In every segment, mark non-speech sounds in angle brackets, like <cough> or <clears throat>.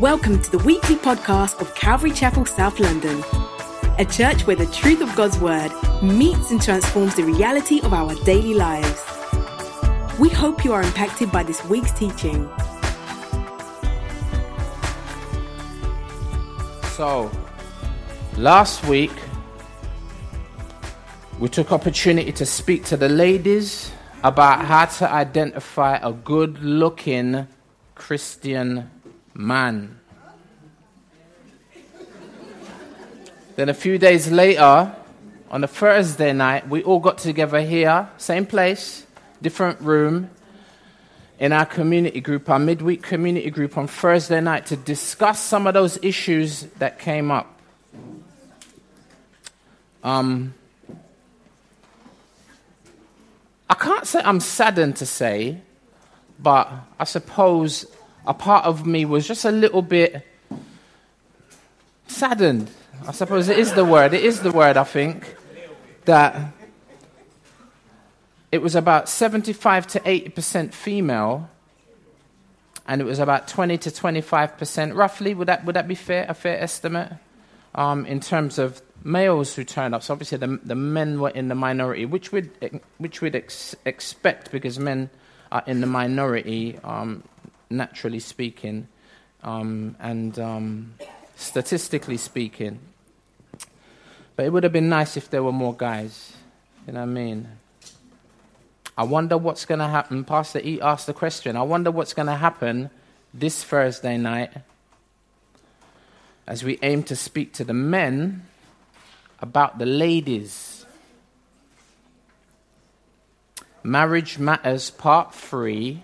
Welcome to the weekly podcast of Calvary Chapel, South London, a church where the truth of God's Word meets and transforms the reality of our daily lives. We hope you are impacted by this week's teaching. So, last week we took opportunity to speak to the ladies about how to identify a good-looking Christian man. Then a few days later, on a Thursday night, we all got together here, same place, different room, in our community group, our midweek community group on Thursday night to discuss some of those issues that came up. Um, I can't say I'm saddened to say, but I suppose a part of me was just a little bit saddened. I suppose it is the word. It is the word, I think, that it was about 75 to 80% female, and it was about 20 to 25%, roughly. Would that, would that be fair, a fair estimate? Um, in terms of males who turned up. So obviously the, the men were in the minority, which we'd, which we'd ex- expect because men are in the minority um, naturally speaking, um, and um, statistically speaking. But it would have been nice if there were more guys. You know what I mean? I wonder what's going to happen. Pastor E asked the question. I wonder what's going to happen this Thursday night as we aim to speak to the men about the ladies. Marriage Matters Part 3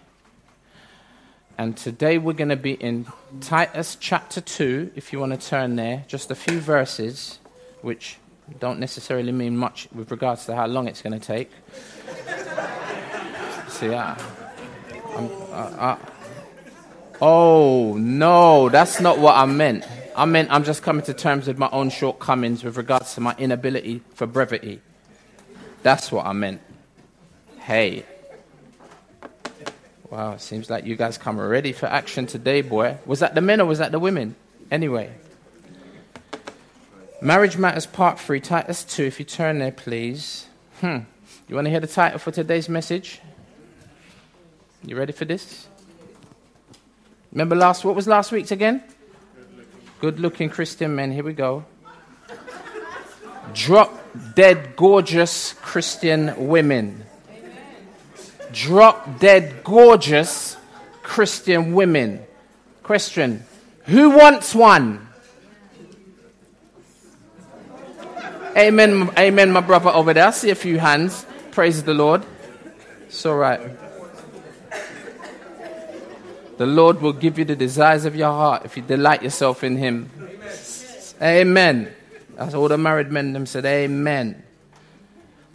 and today we're going to be in Titus chapter 2, if you want to turn there, just a few verses, which don't necessarily mean much with regards to how long it's going to take. <laughs> See, I, I, I, oh, no, that's not what I meant. I meant I'm just coming to terms with my own shortcomings with regards to my inability for brevity. That's what I meant. Hey, Wow, it seems like you guys come ready for action today, boy. Was that the men or was that the women? Anyway. Marriage Matters Part 3, Titus 2, if you turn there, please. Hmm. You want to hear the title for today's message? You ready for this? Remember last, what was last week's again? Good looking Christian men. Here we go. Drop dead gorgeous Christian women drop dead gorgeous Christian women. Question Who wants one? Amen, amen, my brother over there. I see a few hands. Praise the Lord. It's all right. The Lord will give you the desires of your heart if you delight yourself in Him. Amen. That's all the married men them said, Amen.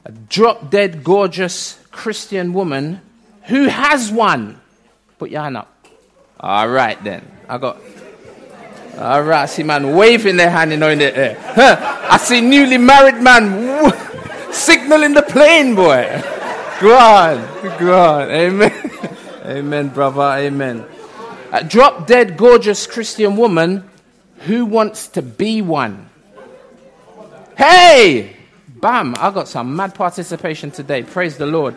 A drop dead gorgeous Christian woman who has one? Put your hand up. All right, then. I got. All right, I see man waving their hand you know, in the air. I see newly married man signaling the plane, boy. Go on, go on. Amen. <laughs> Amen, brother. Amen. A drop dead, gorgeous Christian woman who wants to be one. Hey! Bam, I got some mad participation today. Praise the Lord.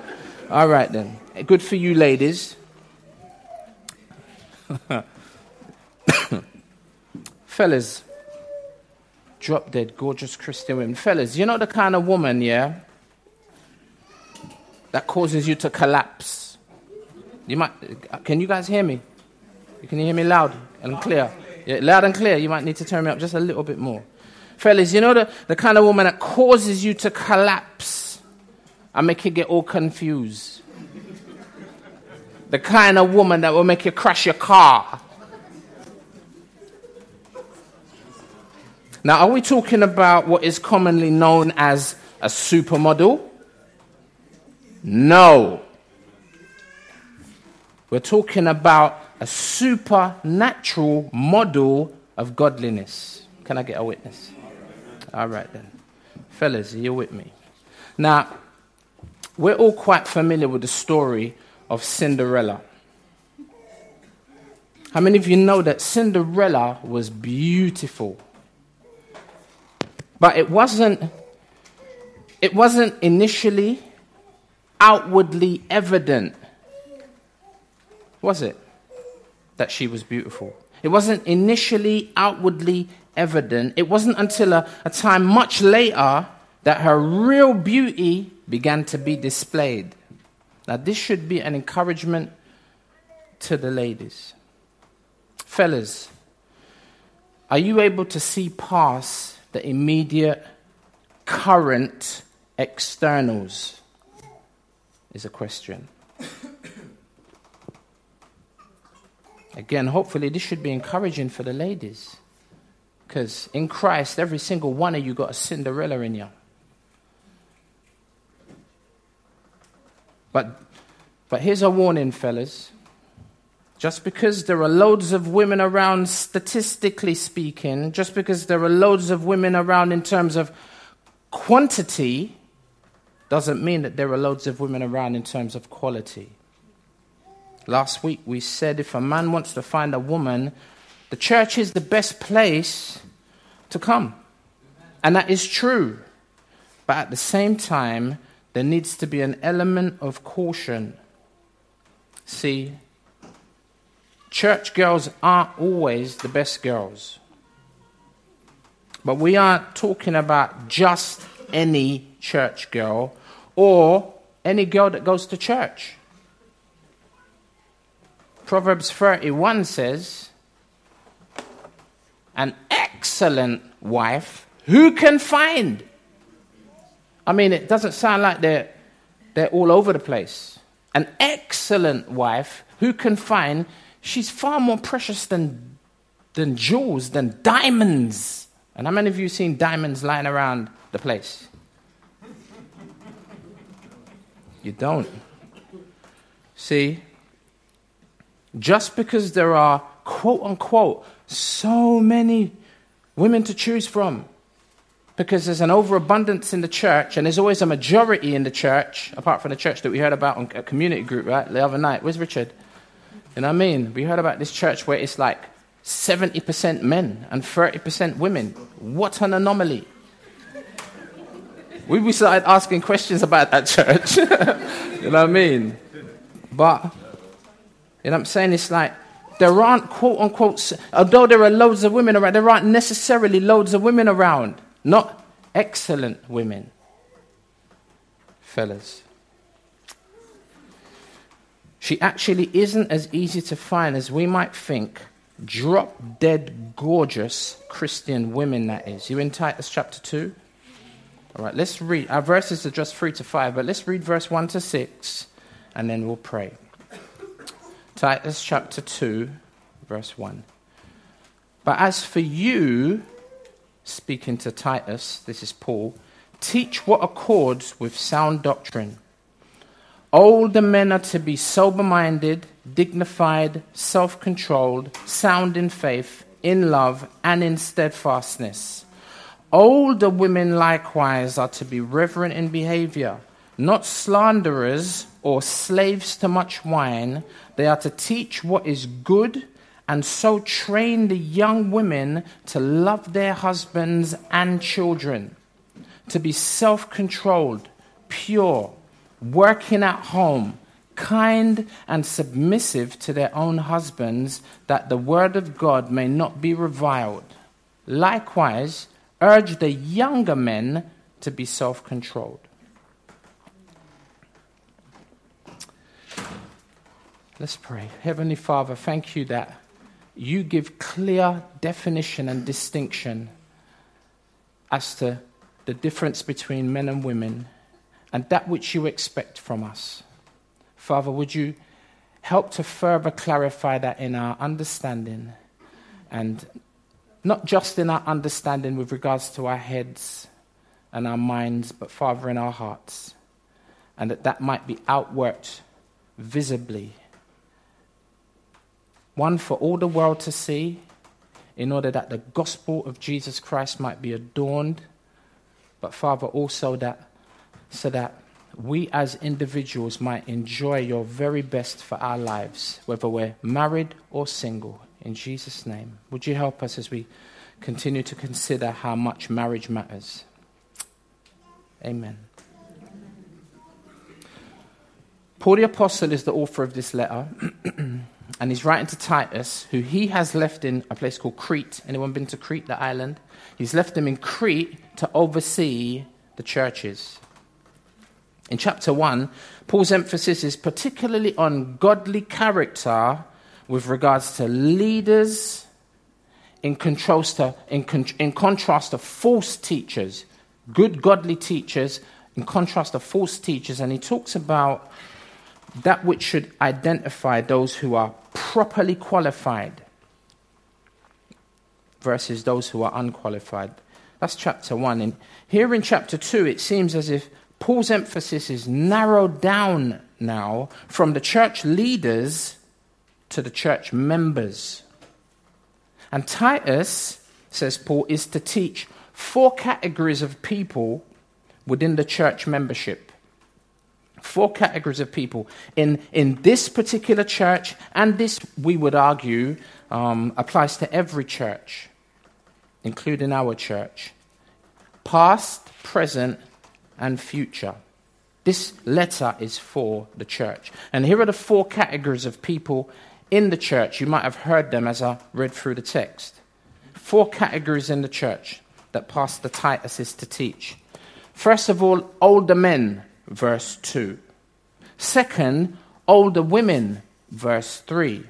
All right, then. Good for you, ladies. <coughs> Fellas, drop dead, gorgeous Christian women. Fellas, you know the kind of woman, yeah, that causes you to collapse. You might, can you guys hear me? You can you hear me loud and clear? Yeah, loud and clear. You might need to turn me up just a little bit more. Fellas, you know the, the kind of woman that causes you to collapse and make you get all confused. The kind of woman that will make you crash your car. Now, are we talking about what is commonly known as a supermodel? No. We're talking about a supernatural model of godliness. Can I get a witness? All right, then. Fellas, you're with me. Now, we're all quite familiar with the story of Cinderella. How many of you know that Cinderella was beautiful? But it wasn't it wasn't initially outwardly evident. Was it? That she was beautiful. It wasn't initially outwardly evident. It wasn't until a, a time much later that her real beauty began to be displayed. Now, this should be an encouragement to the ladies. Fellas, are you able to see past the immediate, current externals? Is a question. Again, hopefully, this should be encouraging for the ladies. Because in Christ, every single one of you got a Cinderella in you. But, but here's a warning, fellas. Just because there are loads of women around, statistically speaking, just because there are loads of women around in terms of quantity, doesn't mean that there are loads of women around in terms of quality. Last week we said if a man wants to find a woman, the church is the best place to come. And that is true. But at the same time, there needs to be an element of caution. See, church girls aren't always the best girls. But we aren't talking about just any church girl or any girl that goes to church. Proverbs 31 says, An excellent wife, who can find? I mean, it doesn't sound like they're, they're all over the place. An excellent wife, who can find? she's far more precious than, than jewels, than diamonds. And how many of you seen diamonds lying around the place? You don't. See, just because there are quote unquote so many women to choose from, because there's an overabundance in the church, and there's always a majority in the church, apart from the church that we heard about on a community group, right, the other night. Where's Richard? You know what I mean? We heard about this church where it's like 70% men and 30% women. What an anomaly. we started asking questions about that church. <laughs> you know what I mean? But, you know what I'm saying? It's like, there aren't quote unquote, although there are loads of women around, there aren't necessarily loads of women around. Not excellent women. Fellas she actually isn't as easy to find as we might think. Drop dead gorgeous Christian women, that is. You in Titus chapter 2? All right, let's read. Our verses are just 3 to 5, but let's read verse 1 to 6 and then we'll pray. Titus chapter 2, verse 1. But as for you, speaking to Titus, this is Paul, teach what accords with sound doctrine Older men are to be sober minded, dignified, self controlled, sound in faith, in love, and in steadfastness. Older women likewise are to be reverent in behavior, not slanderers or slaves to much wine. They are to teach what is good and so train the young women to love their husbands and children, to be self controlled, pure working at home, kind and submissive to their own husbands, that the word of God may not be reviled. Likewise, urge the younger men to be self controlled. Let's pray. Heavenly Father, thank you that you give clear definition and distinction as to the difference between men and women and that which you expect from us. Father, would you help to further clarify that in our understanding and not just in our understanding with regards to our heads and our minds, but Father, in our hearts, and that that might be outworked visibly. One for all the world to see, in order that the gospel of Jesus Christ might be adorned, but Father, also that so that we as individuals might enjoy your very best for our lives, whether we're married or single. In Jesus' name, would you help us as we continue to consider how much marriage matters? Amen. Paul the Apostle is the author of this letter, <clears throat> and he's writing to Titus, who he has left in a place called Crete. Anyone been to Crete, the island? He's left him in Crete to oversee the churches. In chapter 1, Paul's emphasis is particularly on godly character with regards to leaders in to, in, in contrast to false teachers, good godly teachers in contrast to false teachers. And he talks about that which should identify those who are properly qualified versus those who are unqualified. That's chapter 1. And here in chapter 2, it seems as if Paul's emphasis is narrowed down now from the church leaders to the church members. And Titus, says Paul, is to teach four categories of people within the church membership. Four categories of people. In, in this particular church, and this, we would argue, um, applies to every church, including our church past, present, and future. This letter is for the church. And here are the four categories of people in the church. You might have heard them as I read through the text. Four categories in the church that Pastor Titus is to teach. First of all, older men verse 2. Second, older women, verse 3.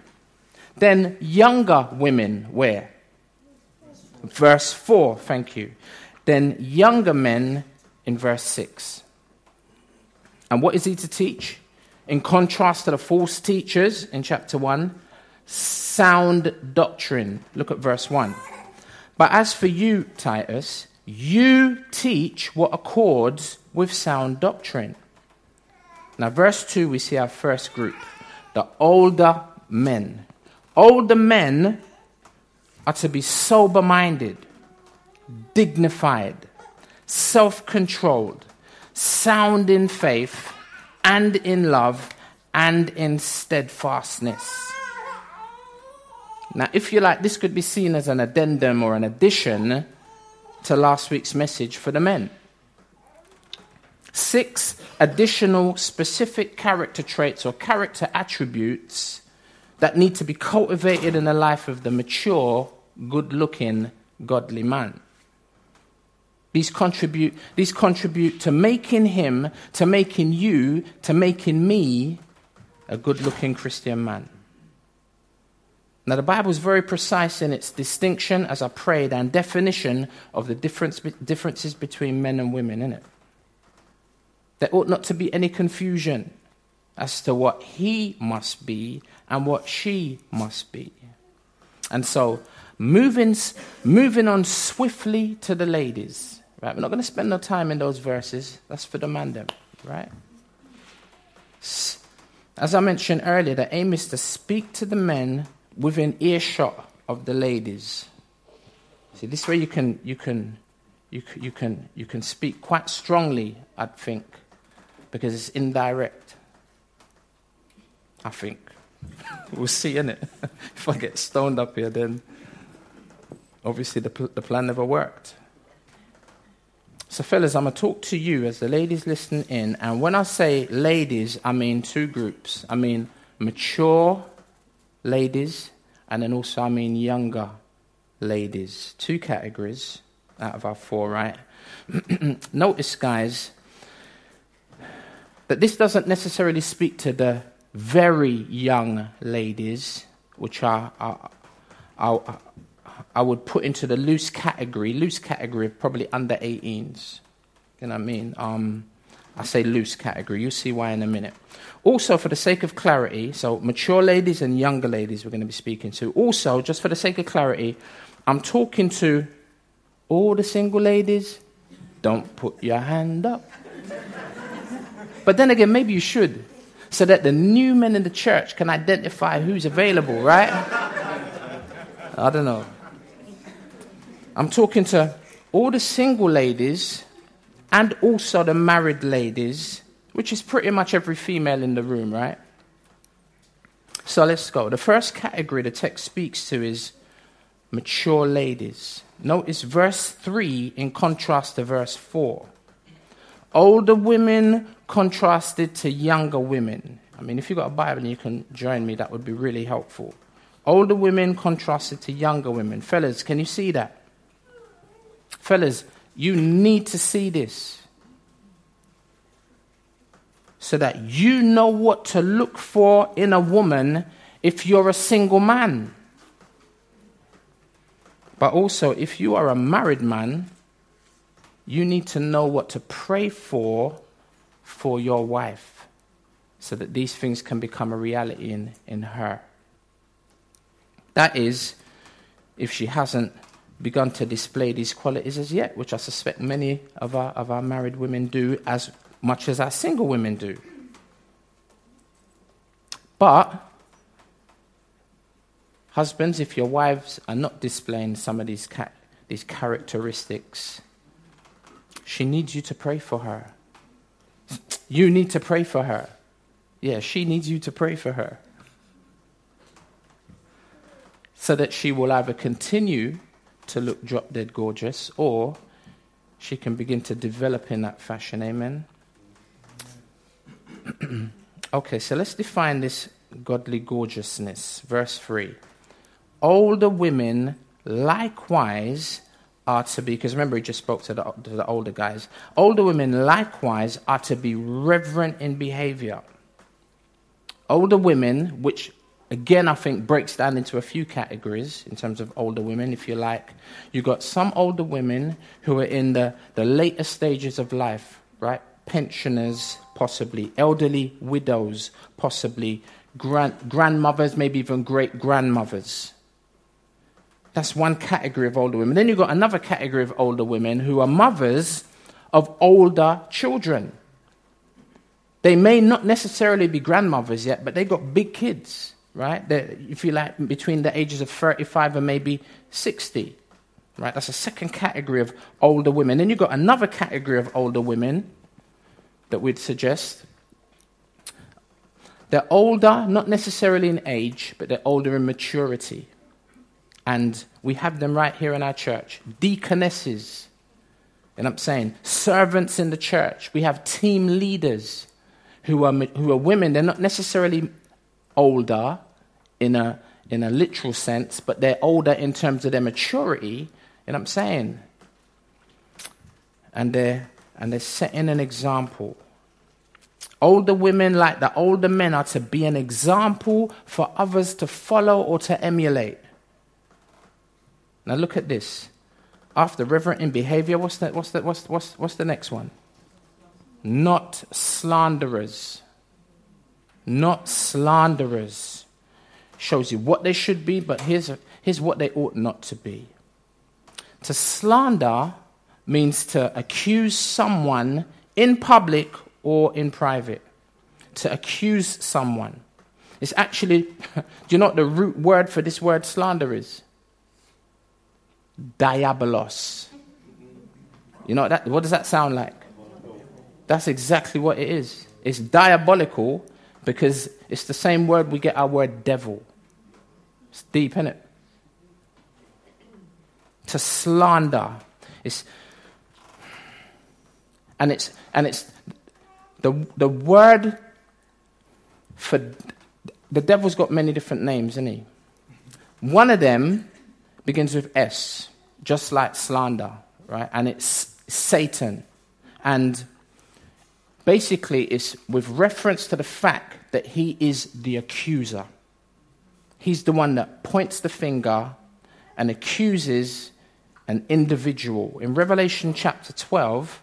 Then younger women, where? Verse 4, thank you. Then younger men in verse 6. And what is he to teach? In contrast to the false teachers in chapter 1, sound doctrine. Look at verse 1. But as for you, Titus, you teach what accords with sound doctrine. Now, verse 2, we see our first group the older men. Older men are to be sober minded, dignified, self controlled, sound in faith and in love and in steadfastness. Now, if you like, this could be seen as an addendum or an addition to last week's message for the men. Six additional specific character traits or character attributes that need to be cultivated in the life of the mature, good looking, godly man. These contribute, these contribute to making him, to making you, to making me a good looking Christian man. Now, the Bible is very precise in its distinction, as I prayed, and definition of the difference, differences between men and women, in it. There ought not to be any confusion as to what he must be and what she must be. And so, moving, moving on swiftly to the ladies. Right? We're not going to spend no time in those verses. That's for the man, them, right? As I mentioned earlier, the aim is to speak to the men within earshot of the ladies. See, this way you can, you can, you, you can, you can speak quite strongly, I think, because it's indirect. I think. <laughs> we'll see, in it. <laughs> if I get stoned up here, then obviously the, pl- the plan never worked. So, fellas, I'm going to talk to you as the ladies listen in. And when I say ladies, I mean two groups. I mean mature ladies, and then also I mean younger ladies. Two categories out of our four, right? <clears throat> Notice, guys, that this doesn't necessarily speak to the very young ladies, which are, are, are, I would put into the loose category, loose category of probably under 18s. You know what I mean? Um, I say loose category. You'll see why in a minute. Also, for the sake of clarity, so mature ladies and younger ladies we're going to be speaking to. Also, just for the sake of clarity, I'm talking to all the single ladies. Don't put your hand up. But then again, maybe you should, so that the new men in the church can identify who's available, right? I don't know. I'm talking to all the single ladies and also the married ladies which is pretty much every female in the room, right? So let's go. The first category the text speaks to is mature ladies. Notice verse 3 in contrast to verse 4. Older women contrasted to younger women. I mean, if you've got a Bible and you can join me, that would be really helpful. Older women contrasted to younger women. Fellas, can you see that? Fellas, you need to see this so that you know what to look for in a woman if you're a single man. But also, if you are a married man, you need to know what to pray for for your wife so that these things can become a reality in, in her. That is, if she hasn't begun to display these qualities as yet, which I suspect many of our, of our married women do as much as our single women do. But, husbands, if your wives are not displaying some of these, ca- these characteristics, she needs you to pray for her. You need to pray for her. Yeah, she needs you to pray for her. So that she will either continue to look drop dead gorgeous or she can begin to develop in that fashion. Amen. <clears throat> okay, so let's define this godly gorgeousness. Verse 3. Older women likewise are to be, because remember, he just spoke to the, to the older guys. Older women likewise are to be reverent in behavior. Older women, which again I think breaks down into a few categories in terms of older women, if you like. You've got some older women who are in the, the later stages of life, right? pensioners, possibly, elderly widows, possibly, grand, grandmothers, maybe even great grandmothers. That's one category of older women. Then you've got another category of older women who are mothers of older children. They may not necessarily be grandmothers yet, but they've got big kids, right? They're, if you like, between the ages of 35 and maybe 60, right? That's a second category of older women. Then you've got another category of older women that we'd suggest. They're older, not necessarily in age, but they're older in maturity. And we have them right here in our church deaconesses. And I'm saying servants in the church. We have team leaders who are, who are women. They're not necessarily older in a, in a literal sense, but they're older in terms of their maturity. And I'm saying, and they're, and they're setting an example. Older women, like the older men, are to be an example for others to follow or to emulate. Now look at this. After reverent in behavior, what's the, what's the, what's, what's, what's the next one? Not slanderers. Not slanderers. Shows you what they should be, but here's, here's what they ought not to be. To slander means to accuse someone in public or in private. To accuse someone. It's actually, <laughs> do you know what the root word for this word slander is? Diabolos. You know that? What does that sound like? That's exactly what it is. It's diabolical because it's the same word we get our word devil. It's deep, isn't it? To slander. It's and it's and it's the the word for the devil's got many different names, isn't he? One of them begins with S, just like slander, right? And it's Satan. And basically, it's with reference to the fact that he is the accuser. He's the one that points the finger and accuses an individual. In Revelation chapter 12,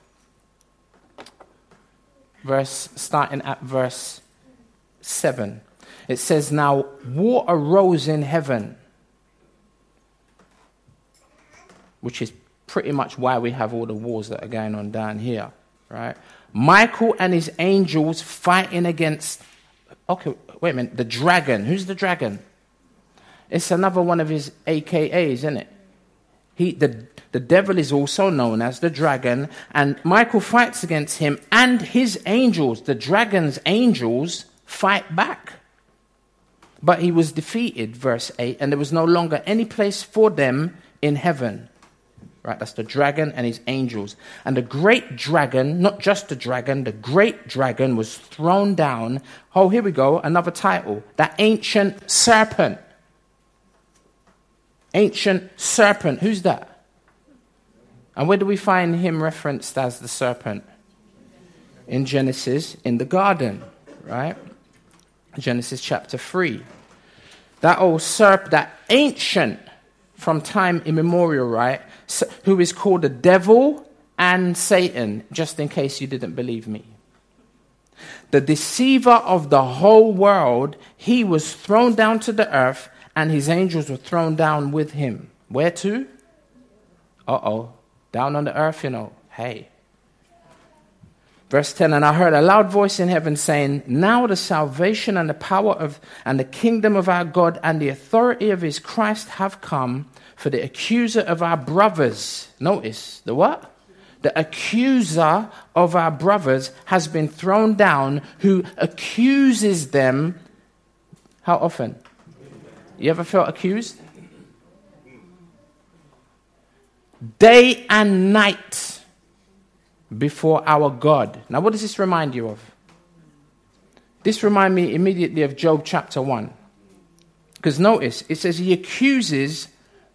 verse, starting at verse 7. It says, Now war arose in heaven, which is pretty much why we have all the wars that are going on down here, right? Michael and his angels fighting against, okay, wait a minute, the dragon. Who's the dragon? It's another one of his AKAs, isn't it? He, the, the devil is also known as the dragon, and Michael fights against him and his angels. The dragon's angels fight back. But he was defeated, verse 8, and there was no longer any place for them in heaven. Right, that's the dragon and his angels. And the great dragon, not just the dragon, the great dragon was thrown down. Oh, here we go, another title. The ancient serpent. Ancient serpent. Who's that? And where do we find him referenced as the serpent? In Genesis, in the garden, right? Genesis chapter 3. That old serpent, that ancient from time immemorial, right? Who is called the devil and Satan, just in case you didn't believe me. The deceiver of the whole world, he was thrown down to the earth, and his angels were thrown down with him. Where to? Uh oh. Down on the earth, you know. Hey. Verse 10 And I heard a loud voice in heaven saying, Now the salvation and the power of and the kingdom of our God and the authority of his Christ have come, for the accuser of our brothers. Notice the what? The accuser of our brothers has been thrown down, who accuses them. How often? You ever felt accused? Day and night before our God. Now, what does this remind you of? This reminds me immediately of Job chapter 1. Because notice, it says he accuses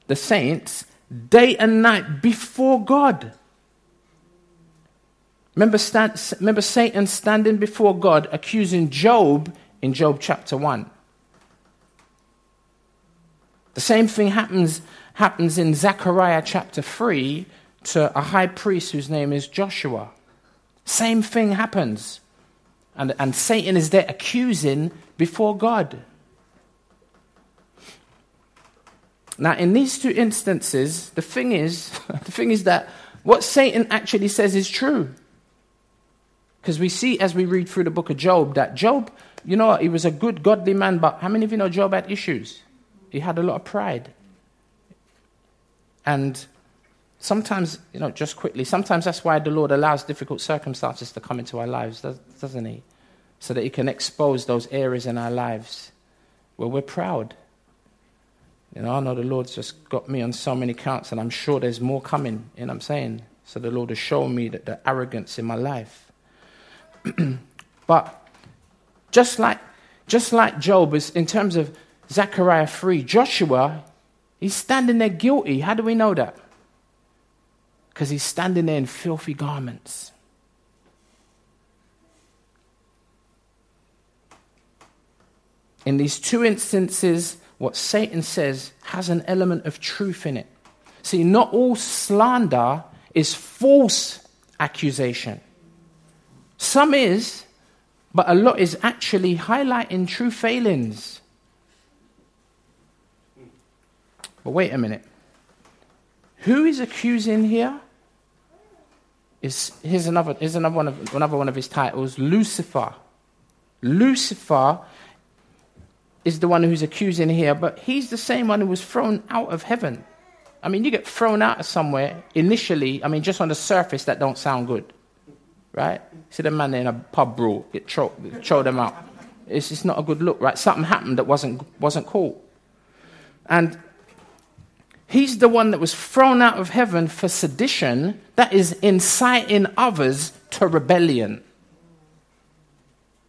the saints day and night before God. Remember, stand, remember Satan standing before God accusing Job in Job chapter 1. The same thing happens, happens in Zechariah chapter 3 to a high priest whose name is Joshua. Same thing happens. And, and Satan is there accusing before God. Now, in these two instances, the thing is, <laughs> the thing is that what Satan actually says is true. Because we see as we read through the book of Job that Job, you know, he was a good, godly man, but how many of you know Job had issues? He had a lot of pride. And sometimes, you know, just quickly, sometimes that's why the Lord allows difficult circumstances to come into our lives, doesn't He? So that He can expose those areas in our lives where we're proud. You know, I know the Lord's just got me on so many counts, and I'm sure there's more coming, you know what I'm saying? So the Lord has shown me that the arrogance in my life. <clears throat> but just like, just like Job, is in terms of Zechariah 3, Joshua, he's standing there guilty. How do we know that? because he's standing there in filthy garments. In these two instances, what Satan says has an element of truth in it. See, not all slander is false accusation. Some is, but a lot is actually highlighting true failings. But wait a minute. Who is accusing here? Is, here's another, here's another, one of, another one of his titles Lucifer. Lucifer is the one who's accusing here, but he's the same one who was thrown out of heaven. I mean, you get thrown out of somewhere initially, I mean, just on the surface, that don't sound good. Right? See the man in a pub brawl, get throw, them out. It's not a good look, right? Something happened that wasn't, wasn't cool. And He's the one that was thrown out of heaven for sedition, that is, inciting others to rebellion.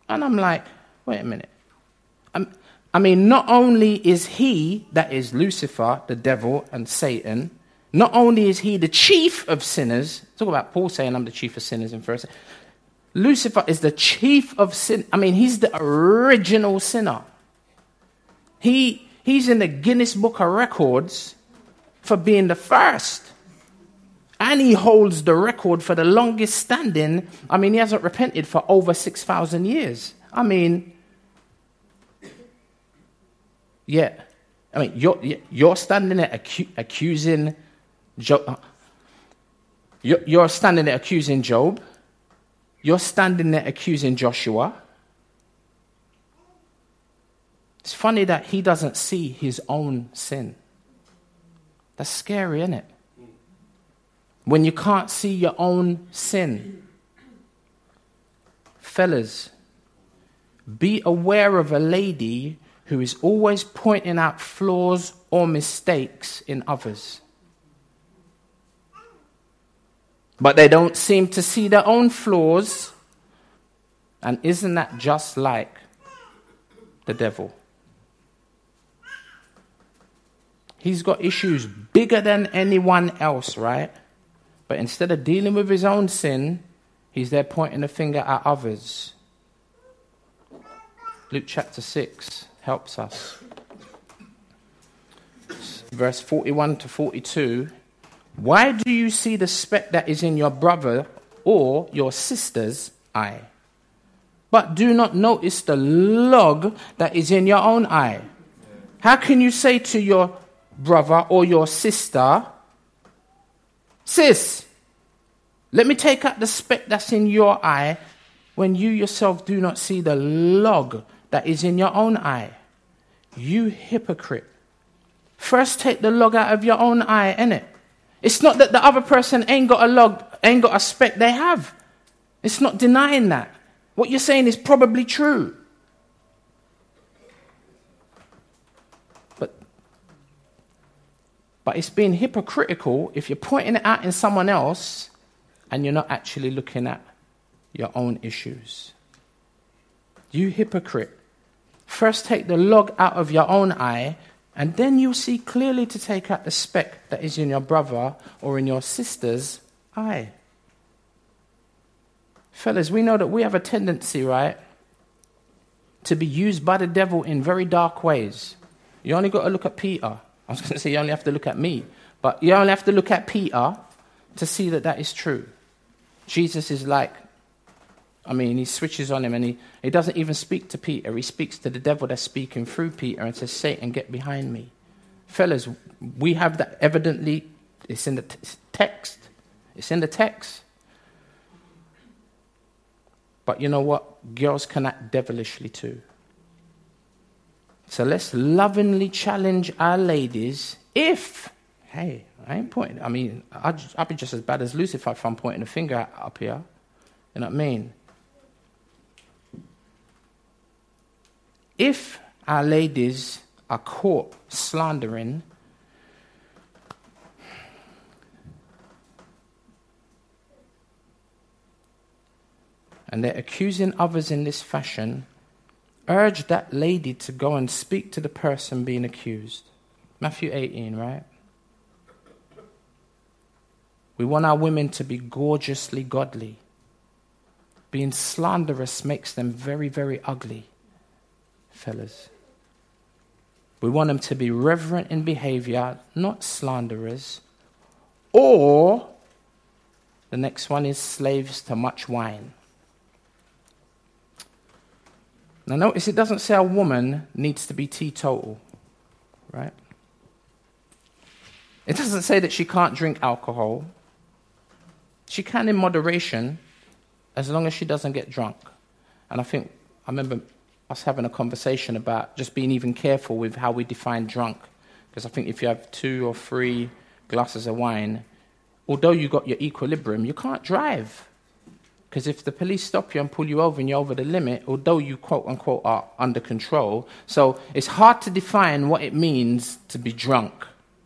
And I'm like, wait a minute. I'm, mean, not only is he, that is Lucifer, the devil, and Satan, not only is he the chief of sinners, talk about Paul saying I'm the chief of sinners in first. Lucifer is the chief of sin. I mean, he's the original sinner. He, he's in the Guinness Book of Records for being the first. And he holds the record for the longest standing. I mean, he hasn't repented for over 6,000 years. I mean, yeah. I mean, you're, you're standing there acu- accusing Job. Uh, you're, you're standing there accusing Job. You're standing there accusing Joshua. It's funny that he doesn't see his own sin. That's scary, isn't it? when you can't see your own sin. Fellas, be aware of a lady who is always pointing out flaws or mistakes in others. But they don't seem to see their own flaws. And isn't that just like the devil? He's got issues bigger than anyone else, right? But instead of dealing with his own sin, he's there pointing a finger at others. Luke chapter 6 helps us. Verse 41 to 42 Why do you see the speck that is in your brother or your sister's eye, but do not notice the log that is in your own eye? How can you say to your brother or your sister, Sis, let me take out the speck that's in your eye when you yourself do not see the log that is in your own eye? You hypocrite. First take the log out of your own eye, innit? It's not that the other person ain't got a log, ain't got a speck, they have. It's not denying that. What you're saying is probably true. But it's being hypocritical if you're pointing it out in someone else and you're not actually looking at your own issues. You hypocrite. First take the log out of your own eye, and then you'll see clearly to take out the speck that is in your brother or in your sister's eye. Fellas, we know that we have a tendency, right, to be used by the devil in very dark ways. You only got to look at Peter. I was going to say you only have to look at me, but you only have to look at Peter to see that that is true. Jesus is like, I mean, he switches on him and he, he doesn't even speak to Peter. He speaks to the devil that's speaking through Peter and says, Satan, get behind me. Fellas, we have that evidently, it's in the t- text. It's in the text. But you know what? Girls can act devilishly too. So let's lovingly challenge our ladies if, hey, I ain't pointing, I mean, I'd, I'd be just as bad as Lucifer if I'm pointing a finger up here. You know what I mean? If our ladies are caught slandering, and they're accusing others in this fashion, urge that lady to go and speak to the person being accused. Matthew 18, right? We want our women to be gorgeously godly. Being slanderous makes them very, very ugly, fellas. We want them to be reverent in behavior, not slanderers. Or the next one is slaves to much wine. Now, notice it doesn't say a woman needs to be teetotal, right? It doesn't say that she can't drink alcohol. She can in moderation as long as she doesn't get drunk. And I think, I remember us having a conversation about just being even careful with how we define drunk. Because I think if you have two or three glasses of wine, although you got your equilibrium, you can't drive. Because if the police stop you and pull you over and you're over the limit, although you quote unquote are under control, so it's hard to define what it means to be drunk.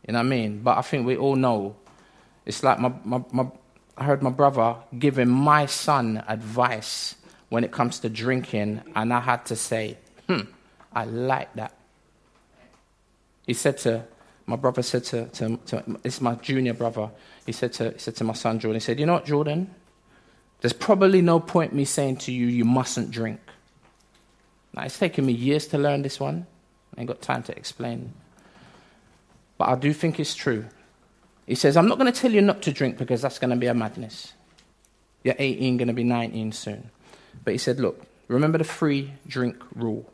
You know what I mean? But I think we all know. It's like my, my, my, I heard my brother giving my son advice when it comes to drinking, and I had to say, hmm, I like that. He said to, my brother said to, to, to it's my junior brother, he said to, he said to my son Jordan, he said, you know what, Jordan? There's probably no point me saying to you, you mustn't drink. Now, it's taken me years to learn this one. I ain't got time to explain. But I do think it's true. He says, I'm not going to tell you not to drink because that's going to be a madness. You're 18, going to be 19 soon. But he said, look, remember the free drink rule.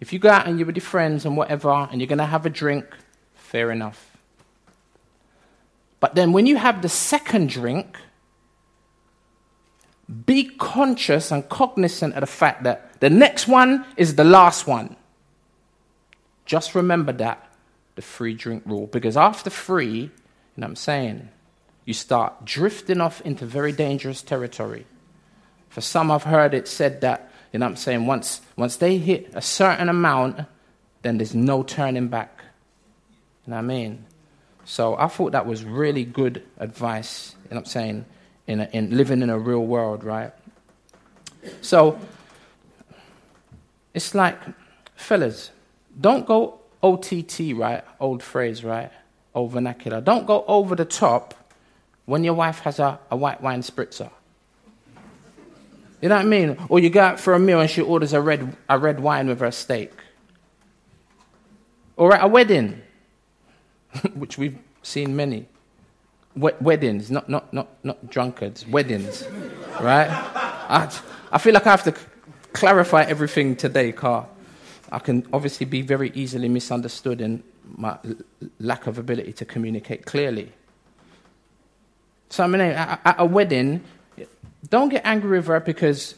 If you go out and you're with your friends and whatever, and you're going to have a drink, fair enough. But then when you have the second drink, be conscious and cognizant of the fact that the next one is the last one. Just remember that, the free drink rule. Because after free, you know what I'm saying? you start drifting off into very dangerous territory. For some, I've heard it said that, you know I'm saying, once, once they hit a certain amount, then there's no turning back. You know what I mean? So I thought that was really good advice, you know what I'm saying, in, a, in living in a real world, right? So it's like, fellas, don't go OTT, right? Old phrase, right? Old vernacular. Don't go over the top when your wife has a, a white wine spritzer. You know what I mean? Or you go out for a meal and she orders a red, a red wine with her steak. Or at a wedding, <laughs> which we've seen many. weddings, not, not, not, not drunkards, weddings, right? I, I feel like I have to clarify everything today, Car. I can obviously be very easily misunderstood in my lack of ability to communicate clearly. So, I mean, at a wedding, don't get angry with her because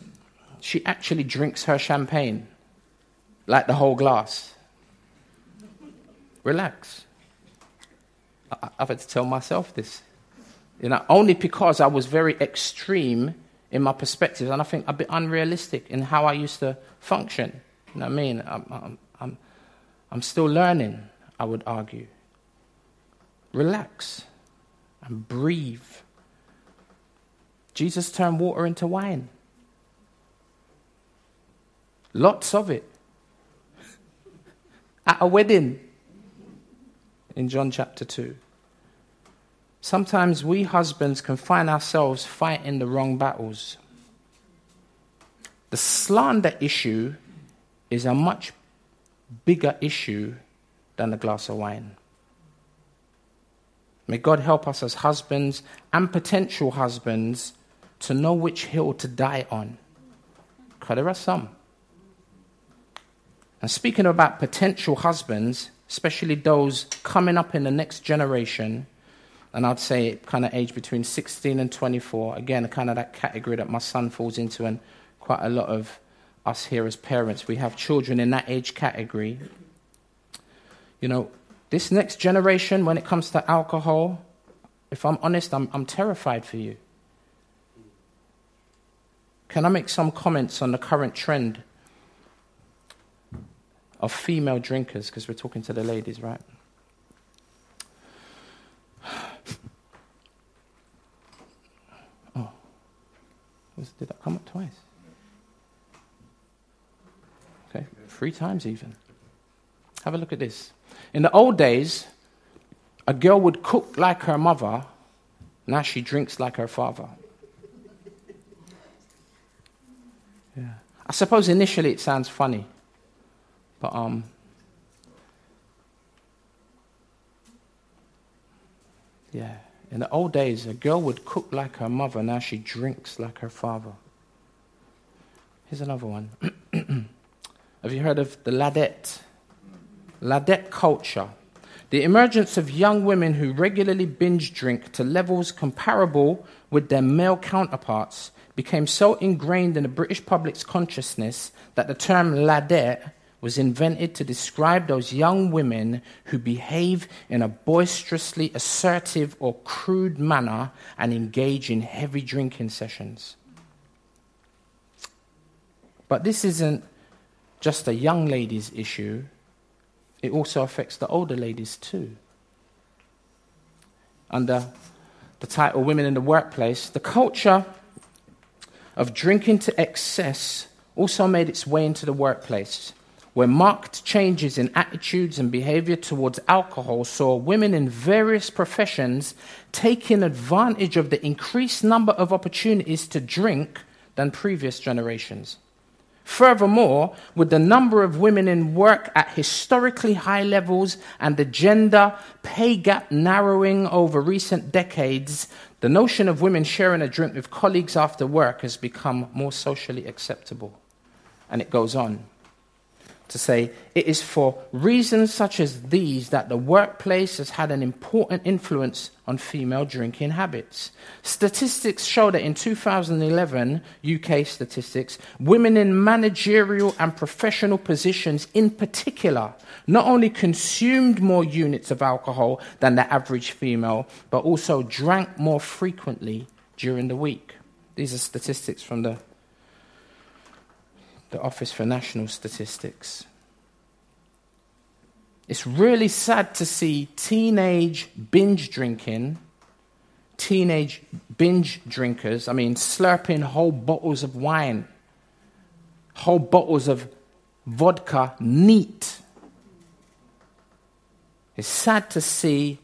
she actually drinks her champagne, like the whole glass. Relax. I've had to tell myself this. You know, only because I was very extreme in my perspectives, and I think a bit unrealistic in how I used to function. You know what I mean? I'm, I'm, I'm, I'm still learning, I would argue. Relax and breathe. Jesus turned water into wine. Lots of it. At a wedding in John chapter 2. Sometimes we husbands can find ourselves fighting the wrong battles. The slander issue is a much bigger issue than a glass of wine. May God help us as husbands and potential husbands to know which hill to die on. There are some. And speaking about potential husbands, especially those coming up in the next generation, and I'd say kind of age between 16 and 24, again, kind of that category that my son falls into, and quite a lot of us here as parents, we have children in that age category. You know, this next generation, when it comes to alcohol, if I'm honest, I'm, I'm terrified for you. Can I make some comments on the current trend of female drinkers? Because we're talking to the ladies, right? <sighs> Oh, did that come up twice? Okay, three times even. Have a look at this. In the old days, a girl would cook like her mother, now she drinks like her father. Yeah. I suppose initially it sounds funny, but um, yeah. In the old days, a girl would cook like her mother, now she drinks like her father. Here's another one. <clears throat> Have you heard of the ladette? Ladette culture. The emergence of young women who regularly binge drink to levels comparable with their male counterparts became so ingrained in the British public's consciousness that the term ladette was invented to describe those young women who behave in a boisterously assertive or crude manner and engage in heavy drinking sessions. But this isn't just a young lady's issue, it also affects the older ladies too. Under the title Women in the Workplace, the culture of drinking to excess also made its way into the workplace, where marked changes in attitudes and behavior towards alcohol saw women in various professions taking advantage of the increased number of opportunities to drink than previous generations. Furthermore, with the number of women in work at historically high levels and the gender pay gap narrowing over recent decades, the notion of women sharing a drink with colleagues after work has become more socially acceptable. And it goes on. To say, It is for reasons such as these that the workplace has had an important influence on female drinking habits. Statistics show that in 2011, UK statistics, women in managerial and professional positions in particular not only consumed more units of alcohol than the average female, but also drank more frequently during the week. These are statistics from the the Office for National Statistics. It's really sad to see teenage binge drinking, teenage binge drinkers, I mean, slurping whole bottles of wine, whole bottles of vodka neat. It's sad to see,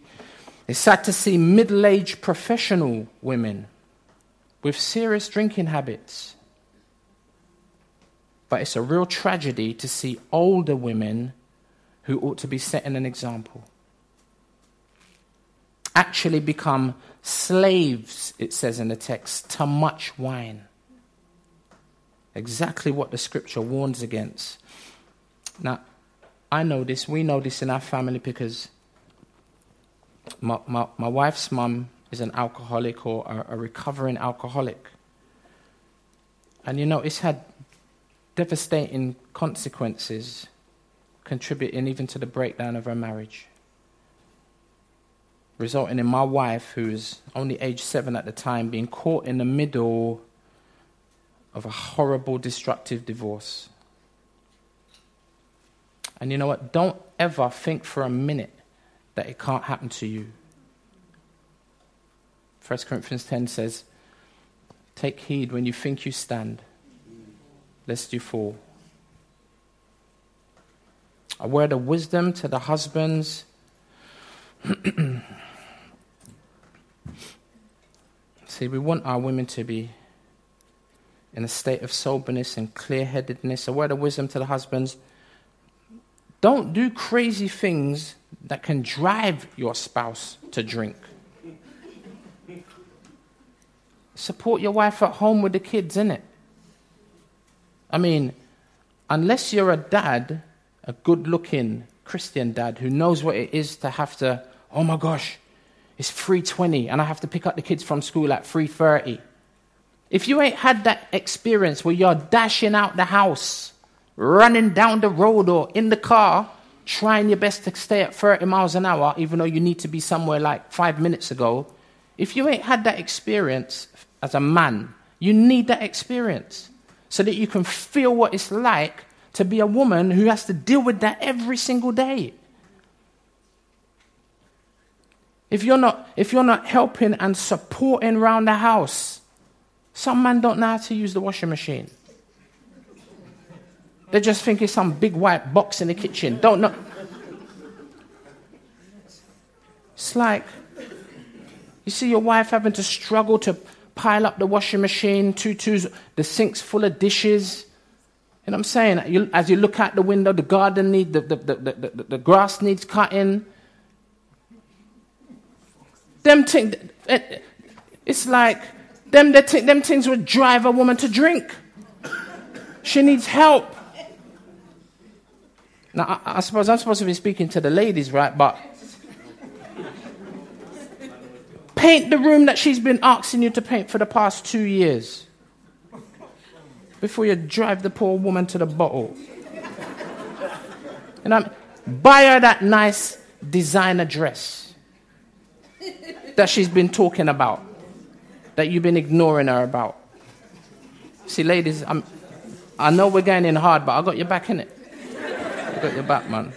it's sad to see middle aged professional women with serious drinking habits but it's a real tragedy to see older women who ought to be setting an example actually become slaves, it says in the text, to much wine. Exactly what the scripture warns against. Now, I know this, we know this in our family because my, my, my wife's mum is an alcoholic or a, a recovering alcoholic. And you know, it's had devastating consequences, contributing even to the breakdown of her marriage. Resulting in my wife, who was only age seven at the time, being caught in the middle of a horrible, destructive divorce. And you know what? Don't ever think for a minute that it can't happen to you. 1 Corinthians 10 says, Take heed when you think you stand lest you fall. A word of wisdom to the husbands. <clears throat> See, we want our women to be in a state of soberness and clear headedness. A word of wisdom to the husbands. Don't do crazy things that can drive your spouse to drink. Support your wife at home with the kids, innit? I mean, unless you're a dad, a good looking Christian dad who knows what it is to have to, oh my gosh, it's 3:20 and I have to pick up the kids from school at 3:30. If you ain't had that experience where you're dashing out the house, running down the road or in the car, trying your best to stay at 30 miles an hour even though you need to be somewhere like 5 minutes ago, if you ain't had that experience as a man, you need that experience so that you can feel what it's like to be a woman who has to deal with that every single day. If you're not, if you're not helping and supporting around the house, some men don't know how to use the washing machine. They just think it's some big white box in the kitchen. Don't know. It's like you see your wife having to struggle to pile up the washing machine, tutus, the sink's full of dishes. You know what I'm saying? As you look out the window, the garden needs, the, the, the, the, the grass needs cutting. Them things, it's like them, them things would drive a woman to drink. She needs help. Now, I, I suppose I'm supposed to be speaking to the ladies, right? But Paint the room that she's been asking you to paint for the past two years before you drive the poor woman to the bottle. And I'm, buy her that nice designer dress that she's been talking about, that you've been ignoring her about. See, ladies, I'm, I know we're going in hard, but I got your back in it. I got your back, man.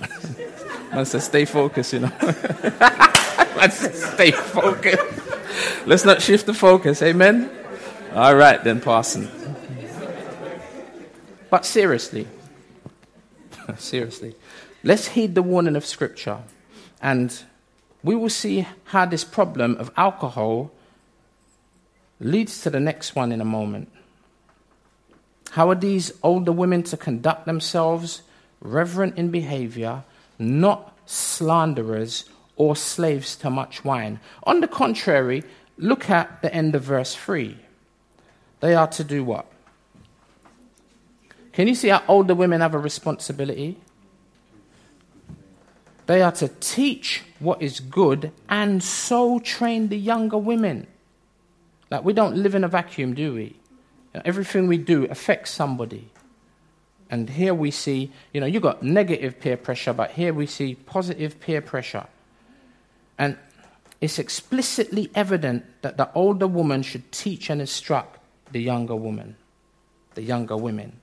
<laughs> man says, stay focused, you know. <laughs> Let's stay focused. Let's not shift the focus. Amen? All right, then, Parson. But seriously, <laughs> seriously, let's heed the warning of Scripture and we will see how this problem of alcohol leads to the next one in a moment. How are these older women to conduct themselves reverent in behavior, not slanderers or slaves to much wine. On the contrary, look at the end of verse 3. They are to do what? Can you see how older women have a responsibility? They are to teach what is good and so train the younger women. Like, we don't live in a vacuum, do we? everything we do affects somebody. And here we see, you know, you've got negative peer pressure, but here we see positive peer pressure. And it's explicitly evident that the older woman should teach and instruct the younger woman, the younger women.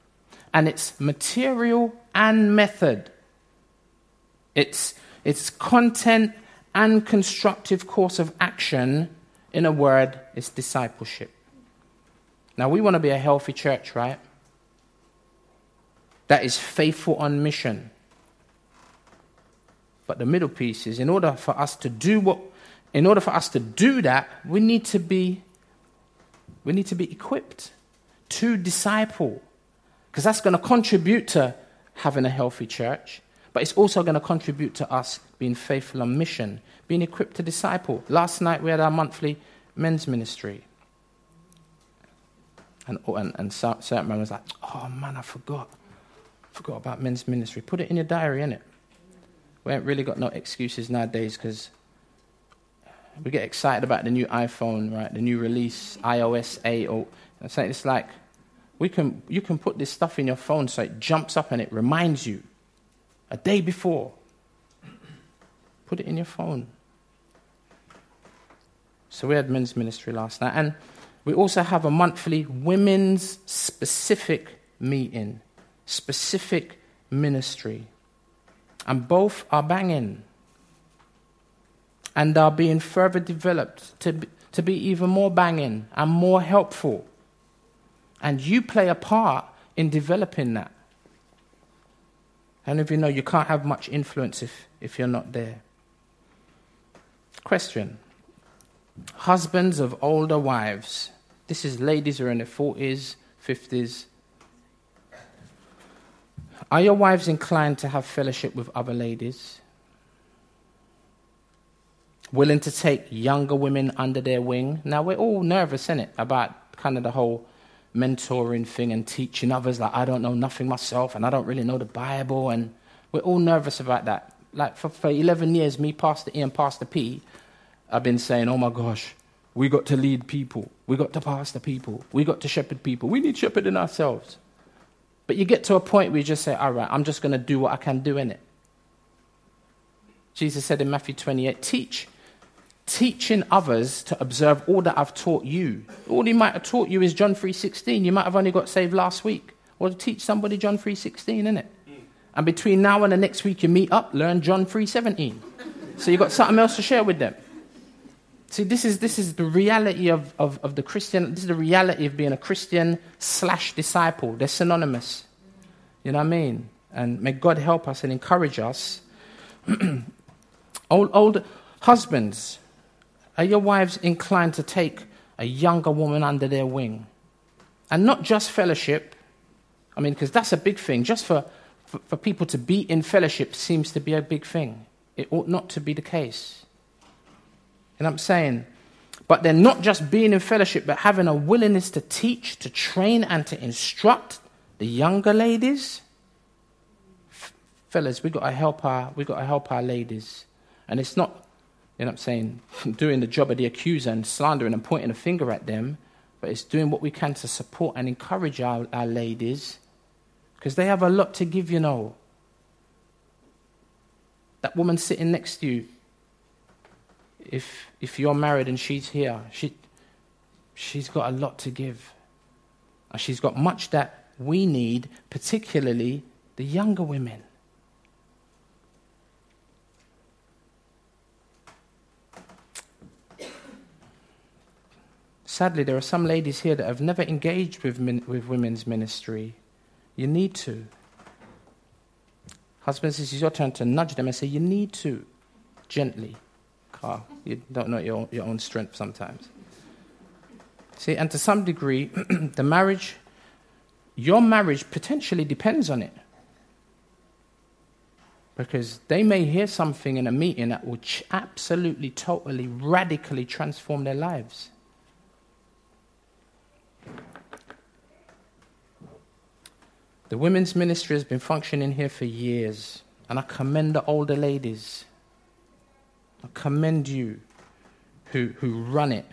And it's material and method. It's, it's content and constructive course of action. In a word, it's discipleship. Now, we want to be a healthy church, right? That is faithful on mission. But the middle piece is in order for us to do what in order for us to do that, we need to be we need to be equipped to disciple. Because that's going to contribute to having a healthy church, but it's also going to contribute to us being faithful on mission, being equipped to disciple. Last night we had our monthly men's ministry. And, oh, and, and certain man was like, oh man, I forgot. Forgot about men's ministry. Put it in your diary, innit? We ain't really got no excuses nowadays because we get excited about the new iPhone, right? The new release, iOS 8. Or, I'm saying it's like we can, you can put this stuff in your phone so it jumps up and it reminds you a day before. Put it in your phone. So we had men's ministry last night. And we also have a monthly women's specific meeting, specific ministry. And both are banging and are being further developed to be, to be even more banging and more helpful. And you play a part in developing that. And if you know you can't have much influence if, if you're not there. Question Husbands of older wives this is ladies who are in their 40s, 50s. Are your wives inclined to have fellowship with other ladies? Willing to take younger women under their wing? Now, we're all nervous, innit, about kind of the whole mentoring thing and teaching others. Like, I don't know nothing myself and I don't really know the Bible. And we're all nervous about that. Like, for, for 11 years, me, Pastor E, and Pastor P, I've been saying, oh my gosh, we got to lead people. We got to pastor people. We got to shepherd people. We need shepherding ourselves. But you get to a point where you just say, all right, I'm just going to do what I can do in it. Jesus said in Matthew 28, teach. Teaching others to observe all that I've taught you. All he might have taught you is John 3.16. You might have only got saved last week. Or teach somebody John 3.16, innit? And between now and the next week you meet up, learn John 3.17. So you've got something else to share with them. See, this is, this is the reality of, of, of the Christian, this is the reality of being a Christian slash disciple. They're synonymous. You know what I mean? And may God help us and encourage us. <clears throat> old, old husbands, are your wives inclined to take a younger woman under their wing? And not just fellowship. I mean, because that's a big thing. Just for, for, for people to be in fellowship seems to be a big thing. It ought not to be the case. What I'm saying? But they're not just being in fellowship, but having a willingness to teach, to train, and to instruct the younger ladies. F- fellas, we got to help our we got to help our ladies, and it's not, you know what I'm saying, <laughs> doing the job of the accuser and slandering and pointing a finger at them, but it's doing what we can to support and encourage our, our ladies, because they have a lot to give. You know, that woman sitting next to you, if, if you're married and she's here, she, she's got a lot to give. She's got much that we need, particularly the younger women. Sadly, there are some ladies here that have never engaged with, min- with women's ministry. You need to. Husbands, this is your turn to nudge them and say, You need to, gently You don't know your, your own strength sometimes. See, and to some degree, <clears throat> the marriage, your marriage potentially depends on it. Because they may hear something in a meeting that will ch- absolutely, totally, radically transform their lives. The women's ministry has been functioning here for years, and I commend the older ladies. I commend you who, who run it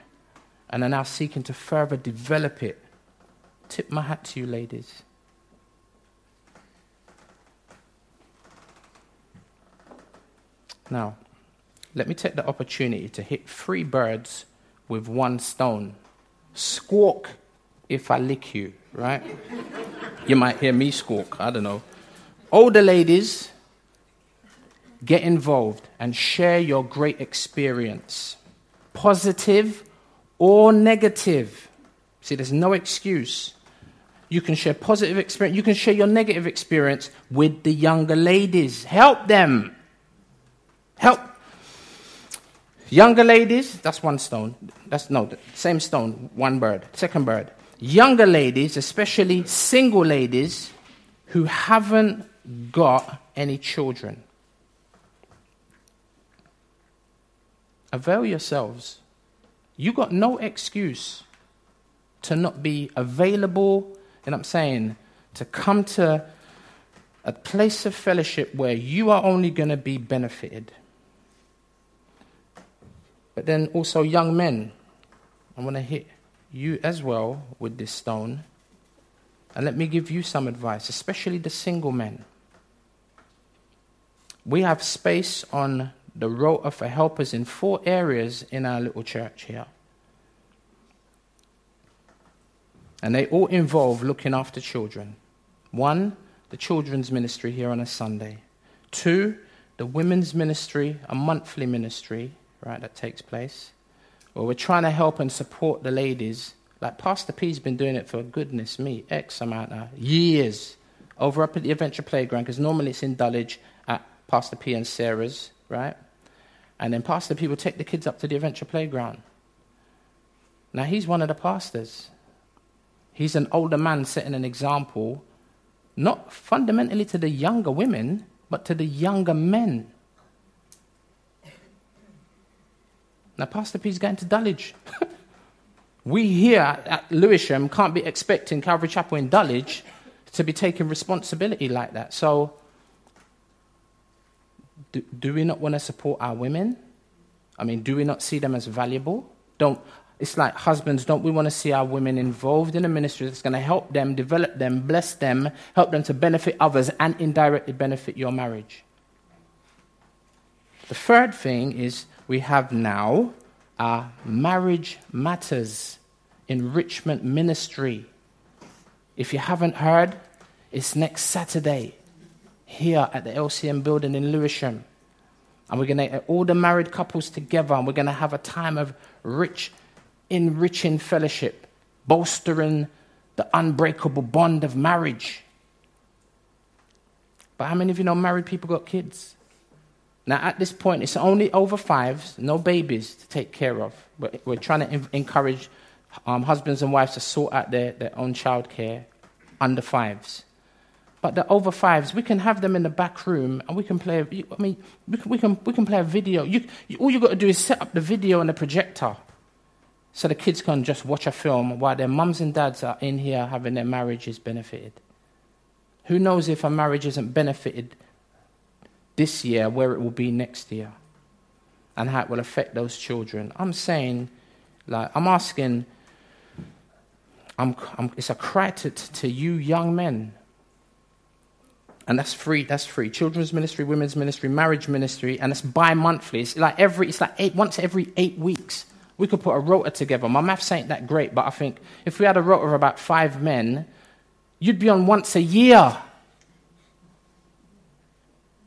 and are now seeking to further develop it. Tip my hat to you, ladies. Now, let me take the opportunity to hit three birds with one stone. Squawk if I lick you, right? you might hear me squawk, I don't know. Older ladies, get involved and share your great experience, positive or negative. See, there's no excuse. You can share positive experience, you can share your negative experience with the younger ladies. Help them. Help. Younger ladies, that's one stone. That's no, same stone, one bird. Second bird younger ladies, especially single ladies, who haven't got any children. Avail yourselves. You got no excuse to not be available, and I'm saying to come to a place of fellowship where you are only going to be benefited. But then also, young men, I want to hit you as well with this stone. And let me give you some advice, especially the single men. We have space on the rota for helpers in four areas in our little church here. And they all involve looking after children. One, the children's ministry here on a Sunday. Two, the women's ministry, a monthly ministry, right, that takes place. Well, we're trying to help and support the ladies. Like Pastor P's been doing it for goodness me, X amount of years. Over up at the Adventure Playground, because normally it's in Dulwich at Pastor P and Sarah's, right? And then Pastor P will take the kids up to the Adventure Playground. Now he's one of the pastors. He's an older man setting an example, not fundamentally to the younger women, but to the younger men. Now, Pastor P is going to Dulwich. <laughs> we here at Lewisham can't be expecting Calvary Chapel in Dulwich to be taking responsibility like that. So, do, do we not want to support our women? I mean, do we not see them as valuable? Don't, it's like husbands, don't we want to see our women involved in a ministry that's going to help them, develop them, bless them, help them to benefit others, and indirectly benefit your marriage? The third thing is we have now our Marriage Matters Enrichment Ministry. If you haven't heard, it's next Saturday here at the LCM building in Lewisham. And we're going to get all the married couples together and we're going to have a time of rich, enriching fellowship, bolstering the unbreakable bond of marriage. But how many of you know married people got kids? Now, at this point, it's only over fives, no babies to take care of. But we're trying to encourage um, husbands and wives to sort out their, their own childcare under fives. But the over fives, we can have them in the back room and we can play. I mean, we can, we can, we can play a video. You, you, all you've got to do is set up the video and the projector so the kids can just watch a film while their mums and dads are in here having their marriages benefited. Who knows if a marriage isn't benefited this year, where it will be next year, and how it will affect those children. I'm saying, like, I'm asking, I'm, I'm, it's a to, to you young men. And that's free. That's free. Children's ministry, women's ministry, marriage ministry, and it's bi-monthly. It's like every. It's like eight once every eight weeks. We could put a rota together. My maths ain't that great, but I think if we had a rota of about five men, you'd be on once a year.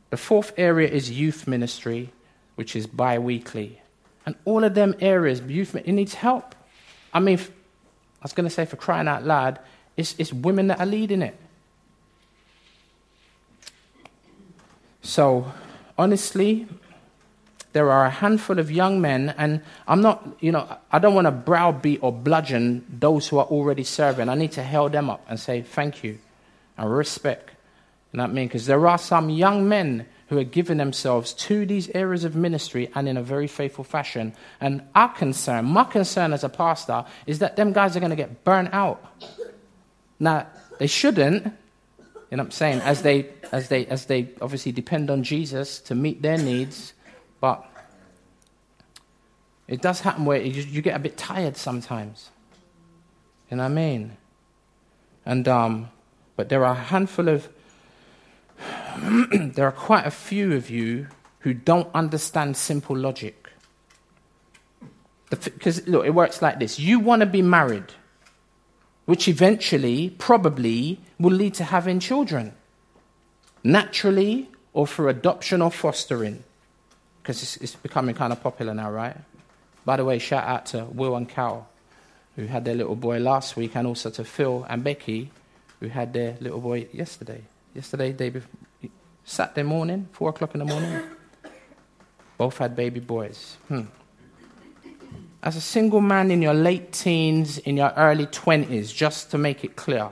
The fourth area is youth ministry, which is bi weekly. And all of them areas, youth, it needs help. I mean, I was going to say for crying out loud, it's, it's women that are leading it. So, honestly, there are a handful of young men, and I'm not, you know, I don't want to browbeat or bludgeon those who are already serving. I need to hail them up and say thank you and respect you know what I mean? Because there are some young men who are giving themselves to these areas of ministry and in a very faithful fashion. And our concern, my concern as a pastor, is that them guys are going to get burnt out. Now, they shouldn't, You know what I'm saying? As they, as they, as they obviously depend on Jesus to meet their needs, but it does happen where you, you get a bit tired sometimes. You know what I mean? And um, but there are a handful of, <clears throat> there are quite a few of you who don't understand simple logic. Because look, it works like this: you want to be married which eventually, probably, will lead to having children. Naturally, or through adoption or fostering. Because it's, it's, becoming kind of popular now, right? By the way, shout out to Will and Cal, who had their little boy last week, and also to Phil and Becky, who had their little boy yesterday. Yesterday, day before, Saturday morning, 4 o'clock in the morning. <laughs> Both had baby boys. Hmm as a single man in your late teens, in your early 20s, just to make it clear.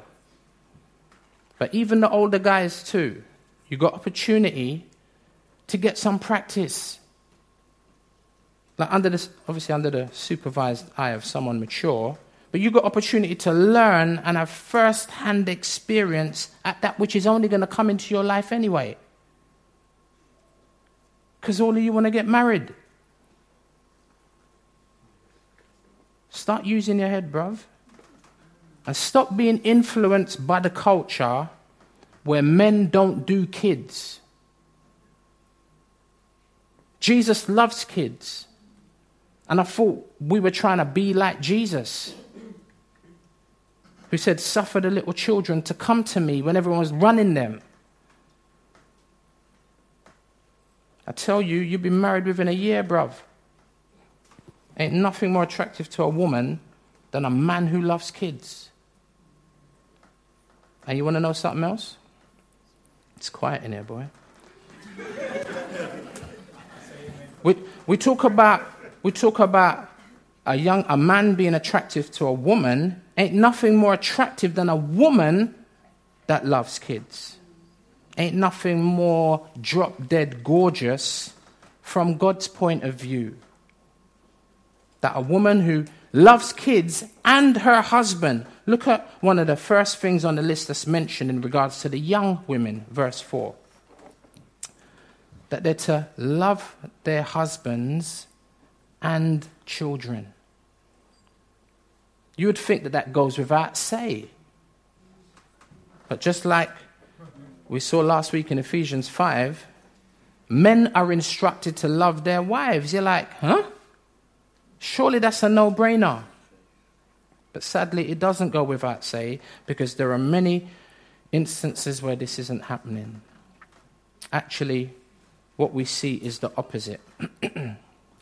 But even the older guys, too, you got opportunity to get some practice. Like under the, obviously under the supervised eye of someone mature, but you got opportunity to learn and have first-hand experience at that which is only going to come into your life anyway. Because all of you want to get married. Start using your head, bruv. And stop being influenced by the culture where men don't do kids. Jesus loves kids. And I thought we were trying to be like Jesus, who said, Suffer the little children to come to me when everyone was running them. I tell you, you've been married within a year, bruv. Ain't nothing more attractive to a woman than a man who loves kids. And you want to know something else? It's quiet in here, boy. we, we talk about we talk about a young a man being attractive to a woman. Ain't nothing more attractive than a woman that loves kids. Ain't nothing more drop dead gorgeous from God's point of view that a woman who loves kids and her husband. Look at one of the first things on the list that's mentioned in regards to the young women, verse 4. That they're to love their husbands and children. You would think that that goes without say. But just like we saw last week in Ephesians 5, men are instructed to love their wives. You're like, huh? Surely that's a no brainer. But sadly, it doesn't go without say because there are many instances where this isn't happening. Actually, what we see is the opposite. <clears throat>